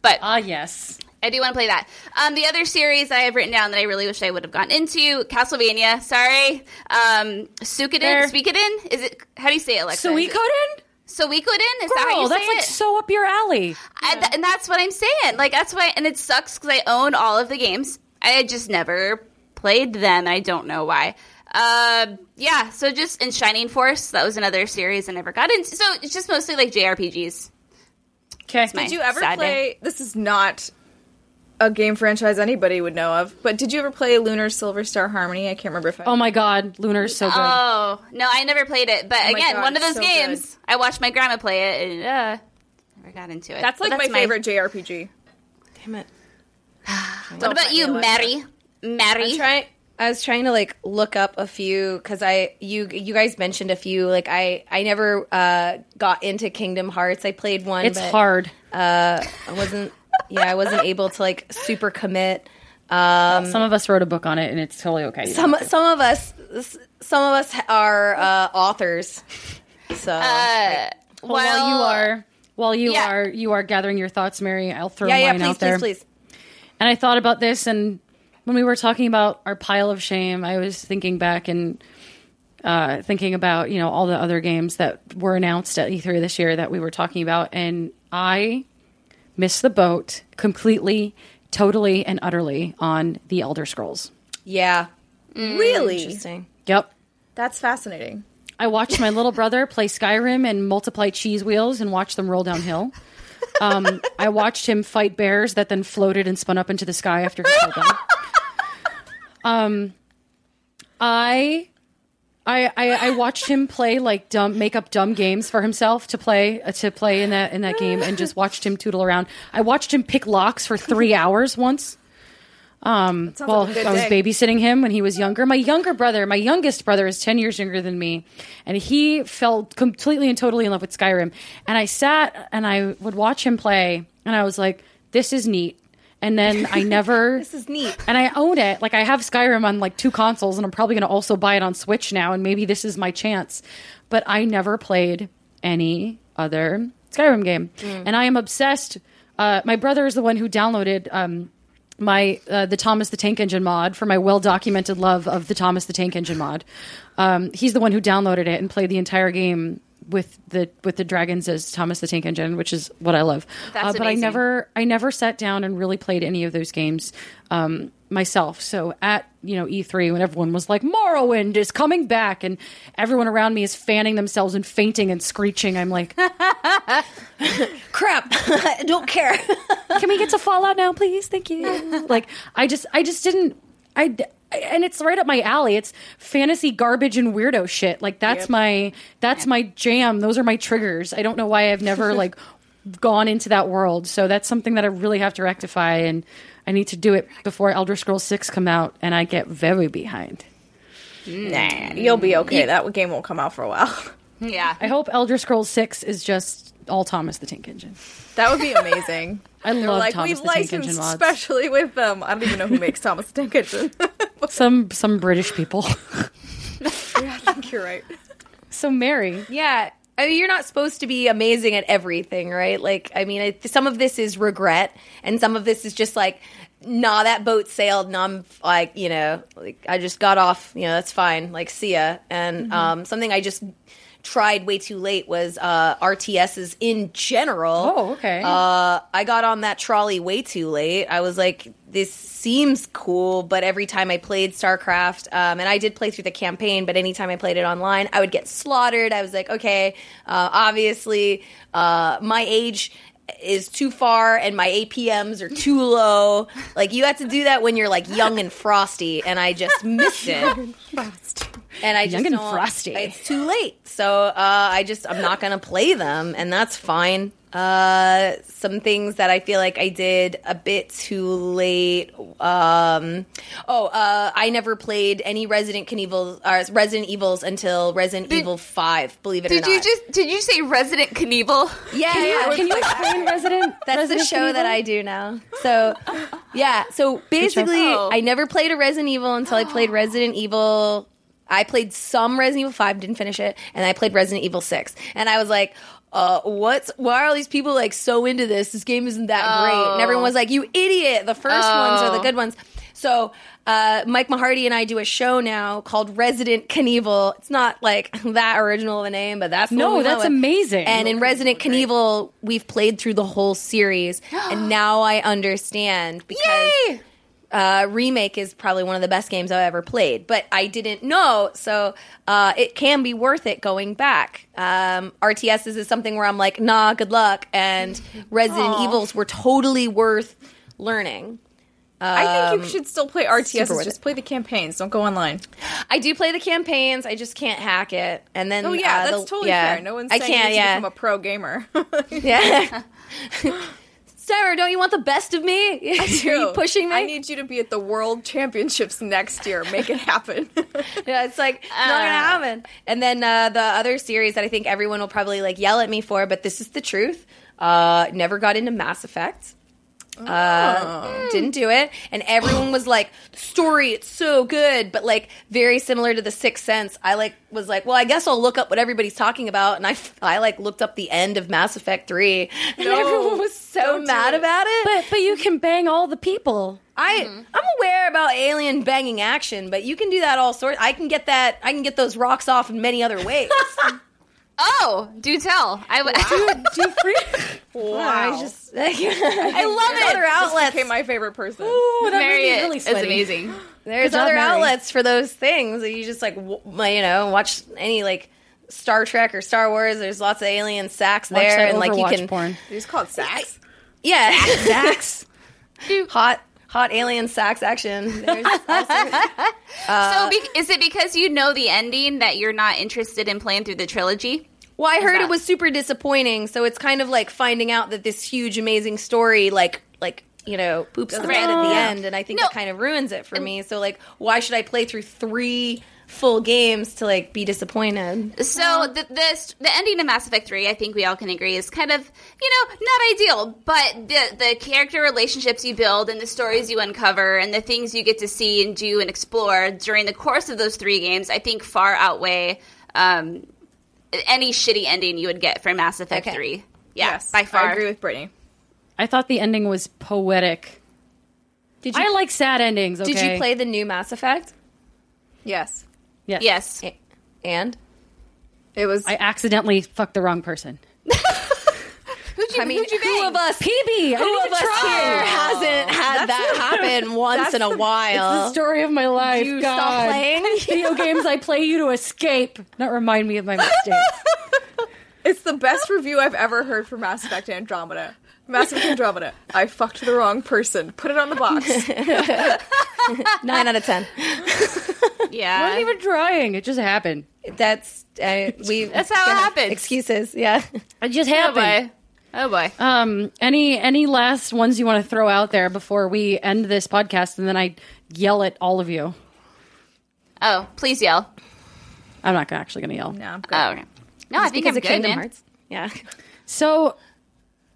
But Ah, yes. I do want to play that. Um, the other series I have written down that I really wish I would have gotten into Castlevania. Sorry, um, Suikoden. Suikoden. Is it? How do you say it, Alexa? Suikoden? Suikoden. Is that how Girl, you say that's like it? so up your alley. I, th- and that's what I'm saying. Like that's why, and it sucks because I own all of the games. I just never played them. I don't know why. Uh, yeah. So just in Shining Force, that was another series I never got into. So it's just mostly like JRPGs. Okay. Did you ever Sad play? This is not a game franchise anybody would know of, but did you ever play Lunar Silver Star Harmony? I can't remember if I. Oh my god, Lunar's so good. Oh no, I never played it. But my again, God, one of those so games. I watched my grandma play it, and uh, never got into it. that's But like my favorite JRPG. Damn it. What about you, Mary? Mary? I'm trying. I was trying to like look up a few because I you you guys mentioned a few. Like I I never uh, got into Kingdom Hearts. I played one. it's but, hard. Uh, I wasn't. Yeah, I wasn't able to like super commit. Um, Some of us wrote a book on it, and it's totally okay. You Some don't have to. some of us some of us are uh, authors. So Uh, Well, while you are while you yeah. are you are gathering your thoughts, Mary, I'll throw yeah yeah mine please out there. please please. And I thought about this, and when we were talking about our pile of shame, I was thinking back and uh, thinking about you know all the other games that were announced at E3 this year that we were talking about, and I missed the boat completely, totally, and utterly on the Elder Scrolls. Yeah, Really? interesting. Yep. That's fascinating. I watched my little brother play Skyrim and multiply cheese wheels and watch them roll downhill. Um, I watched him fight bears that then floated and spun up into the sky after he killed them. Um, I, I, I, I watched him play like dumb, make up dumb games for himself to play uh, to play in that in that game, and just watched him tootle around. I watched him pick locks for three hours once. Um, well, like I was babysitting him when he was younger. My younger brother, my youngest brother, is ten years younger than me, and he fell completely and totally in love with Skyrim. And I sat and I would watch him play, and I was like, "This is neat." And then I never. This is neat. and I own it. Like I have Skyrim on like two consoles, and I'm probably going to also buy it on Switch now. And maybe this is my chance. But I never played any other Skyrim game, and I am obsessed. Uh, my brother is the one who downloaded um, my uh, the Thomas the Tank Engine mod for my well documented love of the Thomas the Tank Engine mod. Um, he's the one who downloaded it and played the entire game with the with the dragons as Thomas the Tank Engine, which is what I love. That's uh, but I never I never sat down and really played any of those games um, myself. So at you know E3 when everyone was like Morrowind is coming back and everyone around me is fanning themselves and fainting and screeching, I'm like, Crap, I don't care. can we get to Fallout now, please? Thank you. like I just I just didn't I and it's right up my alley. It's fantasy garbage and weirdo shit. Like that's Yep. my that's my jam. Those are my triggers. I don't know why I've never like gone into that world. So that's something that I really have to rectify and I need to do it before Elder Scrolls 6 come out and I get very behind. Nah, you'll be okay. That game won't come out for a while. Yeah. I hope Elder Scrolls 6 is just all Thomas the Tank Engine. That would be amazing. I They're love like, Thomas we've the Tank Engine licensed mods. specially with them. I don't even know who makes Thomas the Tank Engine. Some some British people. yeah, I think you're right. so Mary, Yeah. I mean, you're not supposed to be amazing at everything, right? Like, I mean, I, some of this is regret, and some of this is just like, nah, that boat sailed, and I'm like, you know, like I just got off, you know, that's fine, like, see ya. And um, something I just tried way too late was uh, RTSs in general. Oh, okay. Uh, I got on that trolley way too late. I was like, this seems cool, but every time I played StarCraft, um, and I did play through the campaign, but anytime I played it online, I would get slaughtered. I was like, okay, uh, obviously, uh, my age is too far and my APMs are too low. Like you have to do that when you're like young and frosty, and I just missed it. And I just Young and frosty. It's too late, so uh, I just I'm not gonna play them, and that's fine. Uh, some things that I feel like I did a bit too late. Um, oh, uh, I never played any Resident Evil or Resident Evils until Resident Evil Five. Believe it or not. Did you just did you say Resident Knievel? Yeah, yeah. can you explain Resident? That's Resident the show that I do now. So, yeah. So basically, Oh. I never played a Resident Evil until I played Resident Evil. I played some Resident Evil 5, didn't finish it, and I played Resident Evil 6. And I was like, uh, what's, why are all these people like so into this? This game isn't that great. And everyone was like, you idiot. The first ones are the Oh. good ones. So, uh, Mike Mahardy and I do a show now called Resident Knievel. It's not like that original of a name, but that's the No, one we went that's amazing. And in Resident Knievel, we've played through the whole series, and now I understand because Yay! Uh, remake is probably one of the best games I've ever played. But I didn't know, so uh, it can be worth it going back. Um, RTSs is something where I'm like, nah, good luck, and Resident Evils were totally worth learning. I think you should still play RTSs. Just play the campaigns. Don't go online. I do play the campaigns. I just can't hack it. And then Oh yeah, uh, that's the- totally yeah. fair. No one's I can't. you Yeah, become a pro gamer. Yeah. Sarah, don't you want the best of me? Are you pushing me? I need you to be at the World Championships next year. Make it happen. yeah, it's like it's not gonna happen. And then uh, the other series that I think everyone will probably like yell at me for, but this is the truth. Uh, never got into Mass Effect. Uh, didn't do it, and everyone was like, "Story, it's so good," but like very similar to the Sixth Sense. I like was like, "Well, I guess I'll look up what everybody's talking about," and I I like looked up the end of Mass Effect Three, and No, everyone was so mad it. about it. But but you can bang all the people. I I'm aware about alien banging action, but you can do that all sorts. I can get that. I can get those rocks off in many other ways. Oh, do tell. I would. Do you free? wow. I just I love it. Other This outlets. became my favorite person. Ooh, that Mary made me it really is amazing. There's other Mary. outlets for those things. that You just like w- you know watch any like Star Trek or Star Wars. There's lots of alien sacks Watch there, that and like you can porn. You just call it Sax. yeah sacks hot hot alien sacks action. There's also, so, be- uh, is it because you know the ending that you're not interested in playing through the trilogy? Well, I heard that- it was super disappointing, so it's kind of like finding out that this huge, amazing story, like, like you know, poops the Right. bed at the end, and I think No. that kind of ruins it for me. So, like, why should I play through three full games to like be disappointed? So the, the the ending of Mass Effect Three, I think we all can agree, is kind of you know not ideal. But the the character relationships you build and the stories you uncover and the things you get to see and do and explore during the course of those three games, I think far outweigh um, any shitty ending you would get from Mass Effect Okay. Three. Yeah, yes, by far. I agree with Brittney. I thought the ending was poetic. Did you I like sad endings. Okay? Did you play the new Mass Effect? Yes. Yes. Yes. A- And It was. I accidentally fucked the wrong person. Who'd you, I mean, who'd you who of us? PB. Who of us even here hasn't had that happen once in a while? It's the story of my life. you God. stop playing? Video games I play you to escape, not remind me of my mistakes. It's the best review I've ever heard for Mass Effect Andromeda. Mass Effect Andromeda. I fucked the wrong person. Put it on the box. Nine out of ten. Yeah. I wasn't even trying. It just happened. That's uh, we. That's how it happens. Excuses. Yeah. It just happened. oh happened. boy. Oh boy. Um, any any last ones you want to throw out there before we end this podcast, and then I yell at all of you. oh, please yell. I'm not gonna- actually going to yell. No, I'm good. Oh, okay. No, I think because I'm of good, Kingdom man. Hearts. Yeah. So,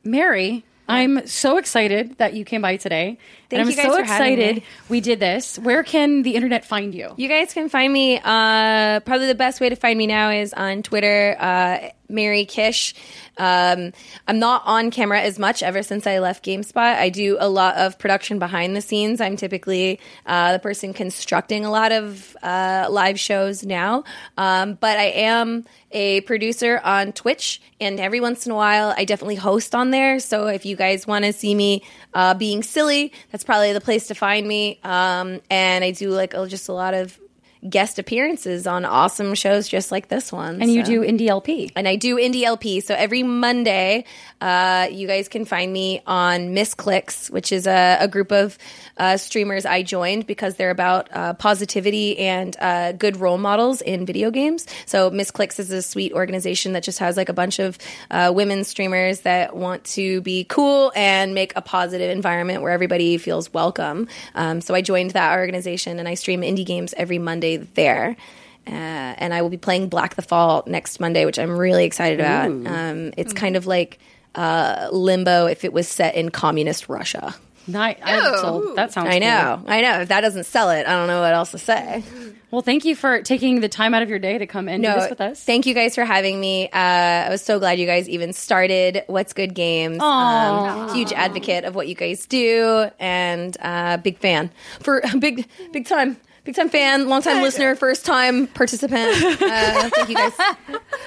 Mary, I'm so excited that you came by today. Thank and I'm you guys so excited we did this. Where can the internet find you? You guys can find me. Uh, probably the best way to find me now is on Twitter, uh, Mary Kish. Um, I'm not on camera as much ever since I left GameSpot. I do a lot of production behind the scenes. I'm typically uh, the person constructing a lot of uh, live shows now, um, but I am a producer on Twitch, and every once in a while, I definitely host on there. So if you guys want to see me uh, being silly, that's probably the place to find me. Um, and I do like uh, just a lot of guest appearances on awesome shows just like this one. And you do Indie LP. and I do Indie LP. So every Monday, uh, you guys can find me on Misscliks, which is a, a group of uh, streamers I joined because they're about uh, positivity and uh, good role models in video games. So Misscliks is a sweet organization that just has like a bunch of uh, women streamers that want to be cool and make a positive environment where everybody feels welcome. Um, so I joined that organization and I stream indie games every Monday there. Uh, and I will be playing Black the Fall next Monday, which I'm really excited about. Um, it's kind of like uh, Limbo if it was set in communist Russia. Nice. I'm. That sounds I know, I know. If that doesn't sell it, I don't know what else to say. Well, thank you for taking the time out of your day to come and do this with us. thank you guys for having me. Uh, I was so glad you guys even started What's Good Games. Um, huge advocate of what you guys do, and uh, big fan for big, big time. Big time fan, long time listener, first time participant. Uh, thank you guys.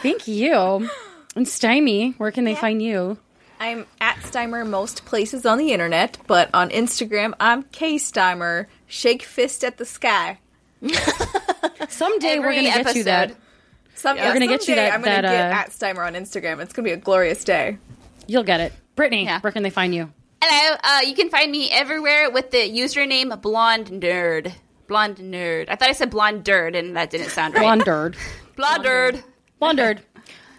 Thank you. And Stymie, where can they find you? I'm at Steimer most places on the internet, but on Instagram, I'm K Steimer. Shake fist at the sky. Someday we're going to get you that. episode. Some, We're gonna get you someday that- I'm gonna that, get uh, at Steimer on Instagram. It's gonna be a glorious day. You'll get it. Brittney, Yeah. where can they find you? Hello. Uh, you can find me everywhere with the username Blonde Nerd. Blonde Nerd. I thought I said Blonde dirt, and that didn't sound right. Blonde dirt. Blonde Nerd. Blondered.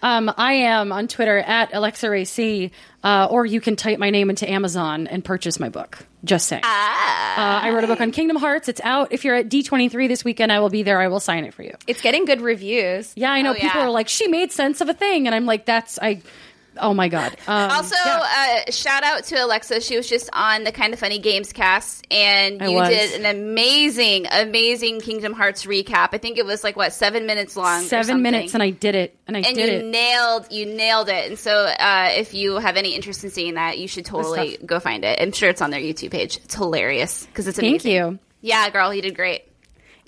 Um, I am on Twitter at AlexaRayC, uh, or you can type my name into Amazon and purchase my book. Just saying. Ah. Uh, I wrote a book on Kingdom Hearts. It's out. If you're at D23 this weekend, I will be there. I will sign it for you. It's getting good reviews. Yeah, I know. Oh, People yeah. are like, she made sense of a thing. And I'm like, that's, I, oh my God. Um, Also, uh, shout out to Alexa. She was just on the Kind of Funny Games cast, and I you was. did an amazing, amazing Kingdom Hearts recap. I think it was like what seven minutes long. seven minutes and I did it. And I and did you it. nailed you nailed it. And so, uh, if you have any interest in seeing that, you should totally go find it. I'm sure it's on their YouTube page. It's hilarious because it's Thank you. Yeah, girl, you did great.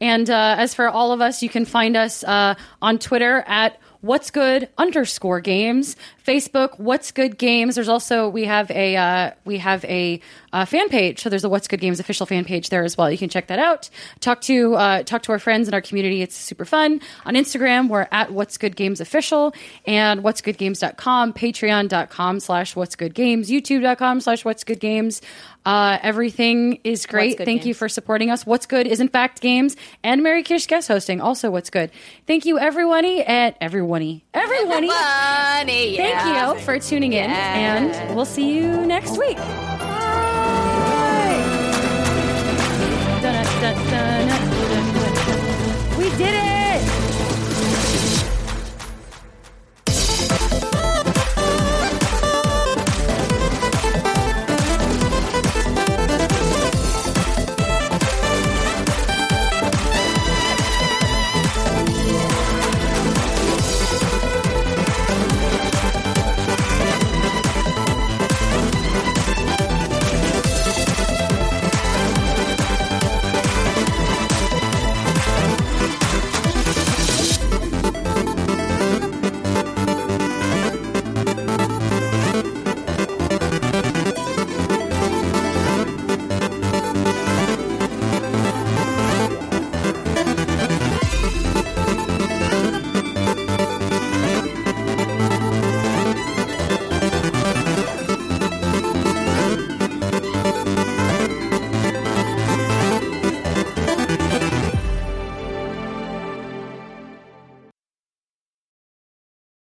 And uh, as for all of us, you can find us uh, on Twitter at What's Good underscore Games, Facebook What's Good Games. There's also we have a uh, we have a uh, fan page, so there's a What's Good Games official fan page there as well. You can check that out. Talk to uh, talk to our friends in our community. It's super fun. On Instagram, we're at What's Good Games official and What's Good Games.com, Patreon.com slash What's Good Games, YouTube.com slash What's Good Games. Uh, everything is great. Thank you for supporting us. What's Good is in fact games and Mary Kish guest hosting. Also, What's Good. Thank you, everybody, at everyone, everyone. Funny, Thank yeah. you for tuning in, and we'll see you next week. Bye. Dun, dun, dun.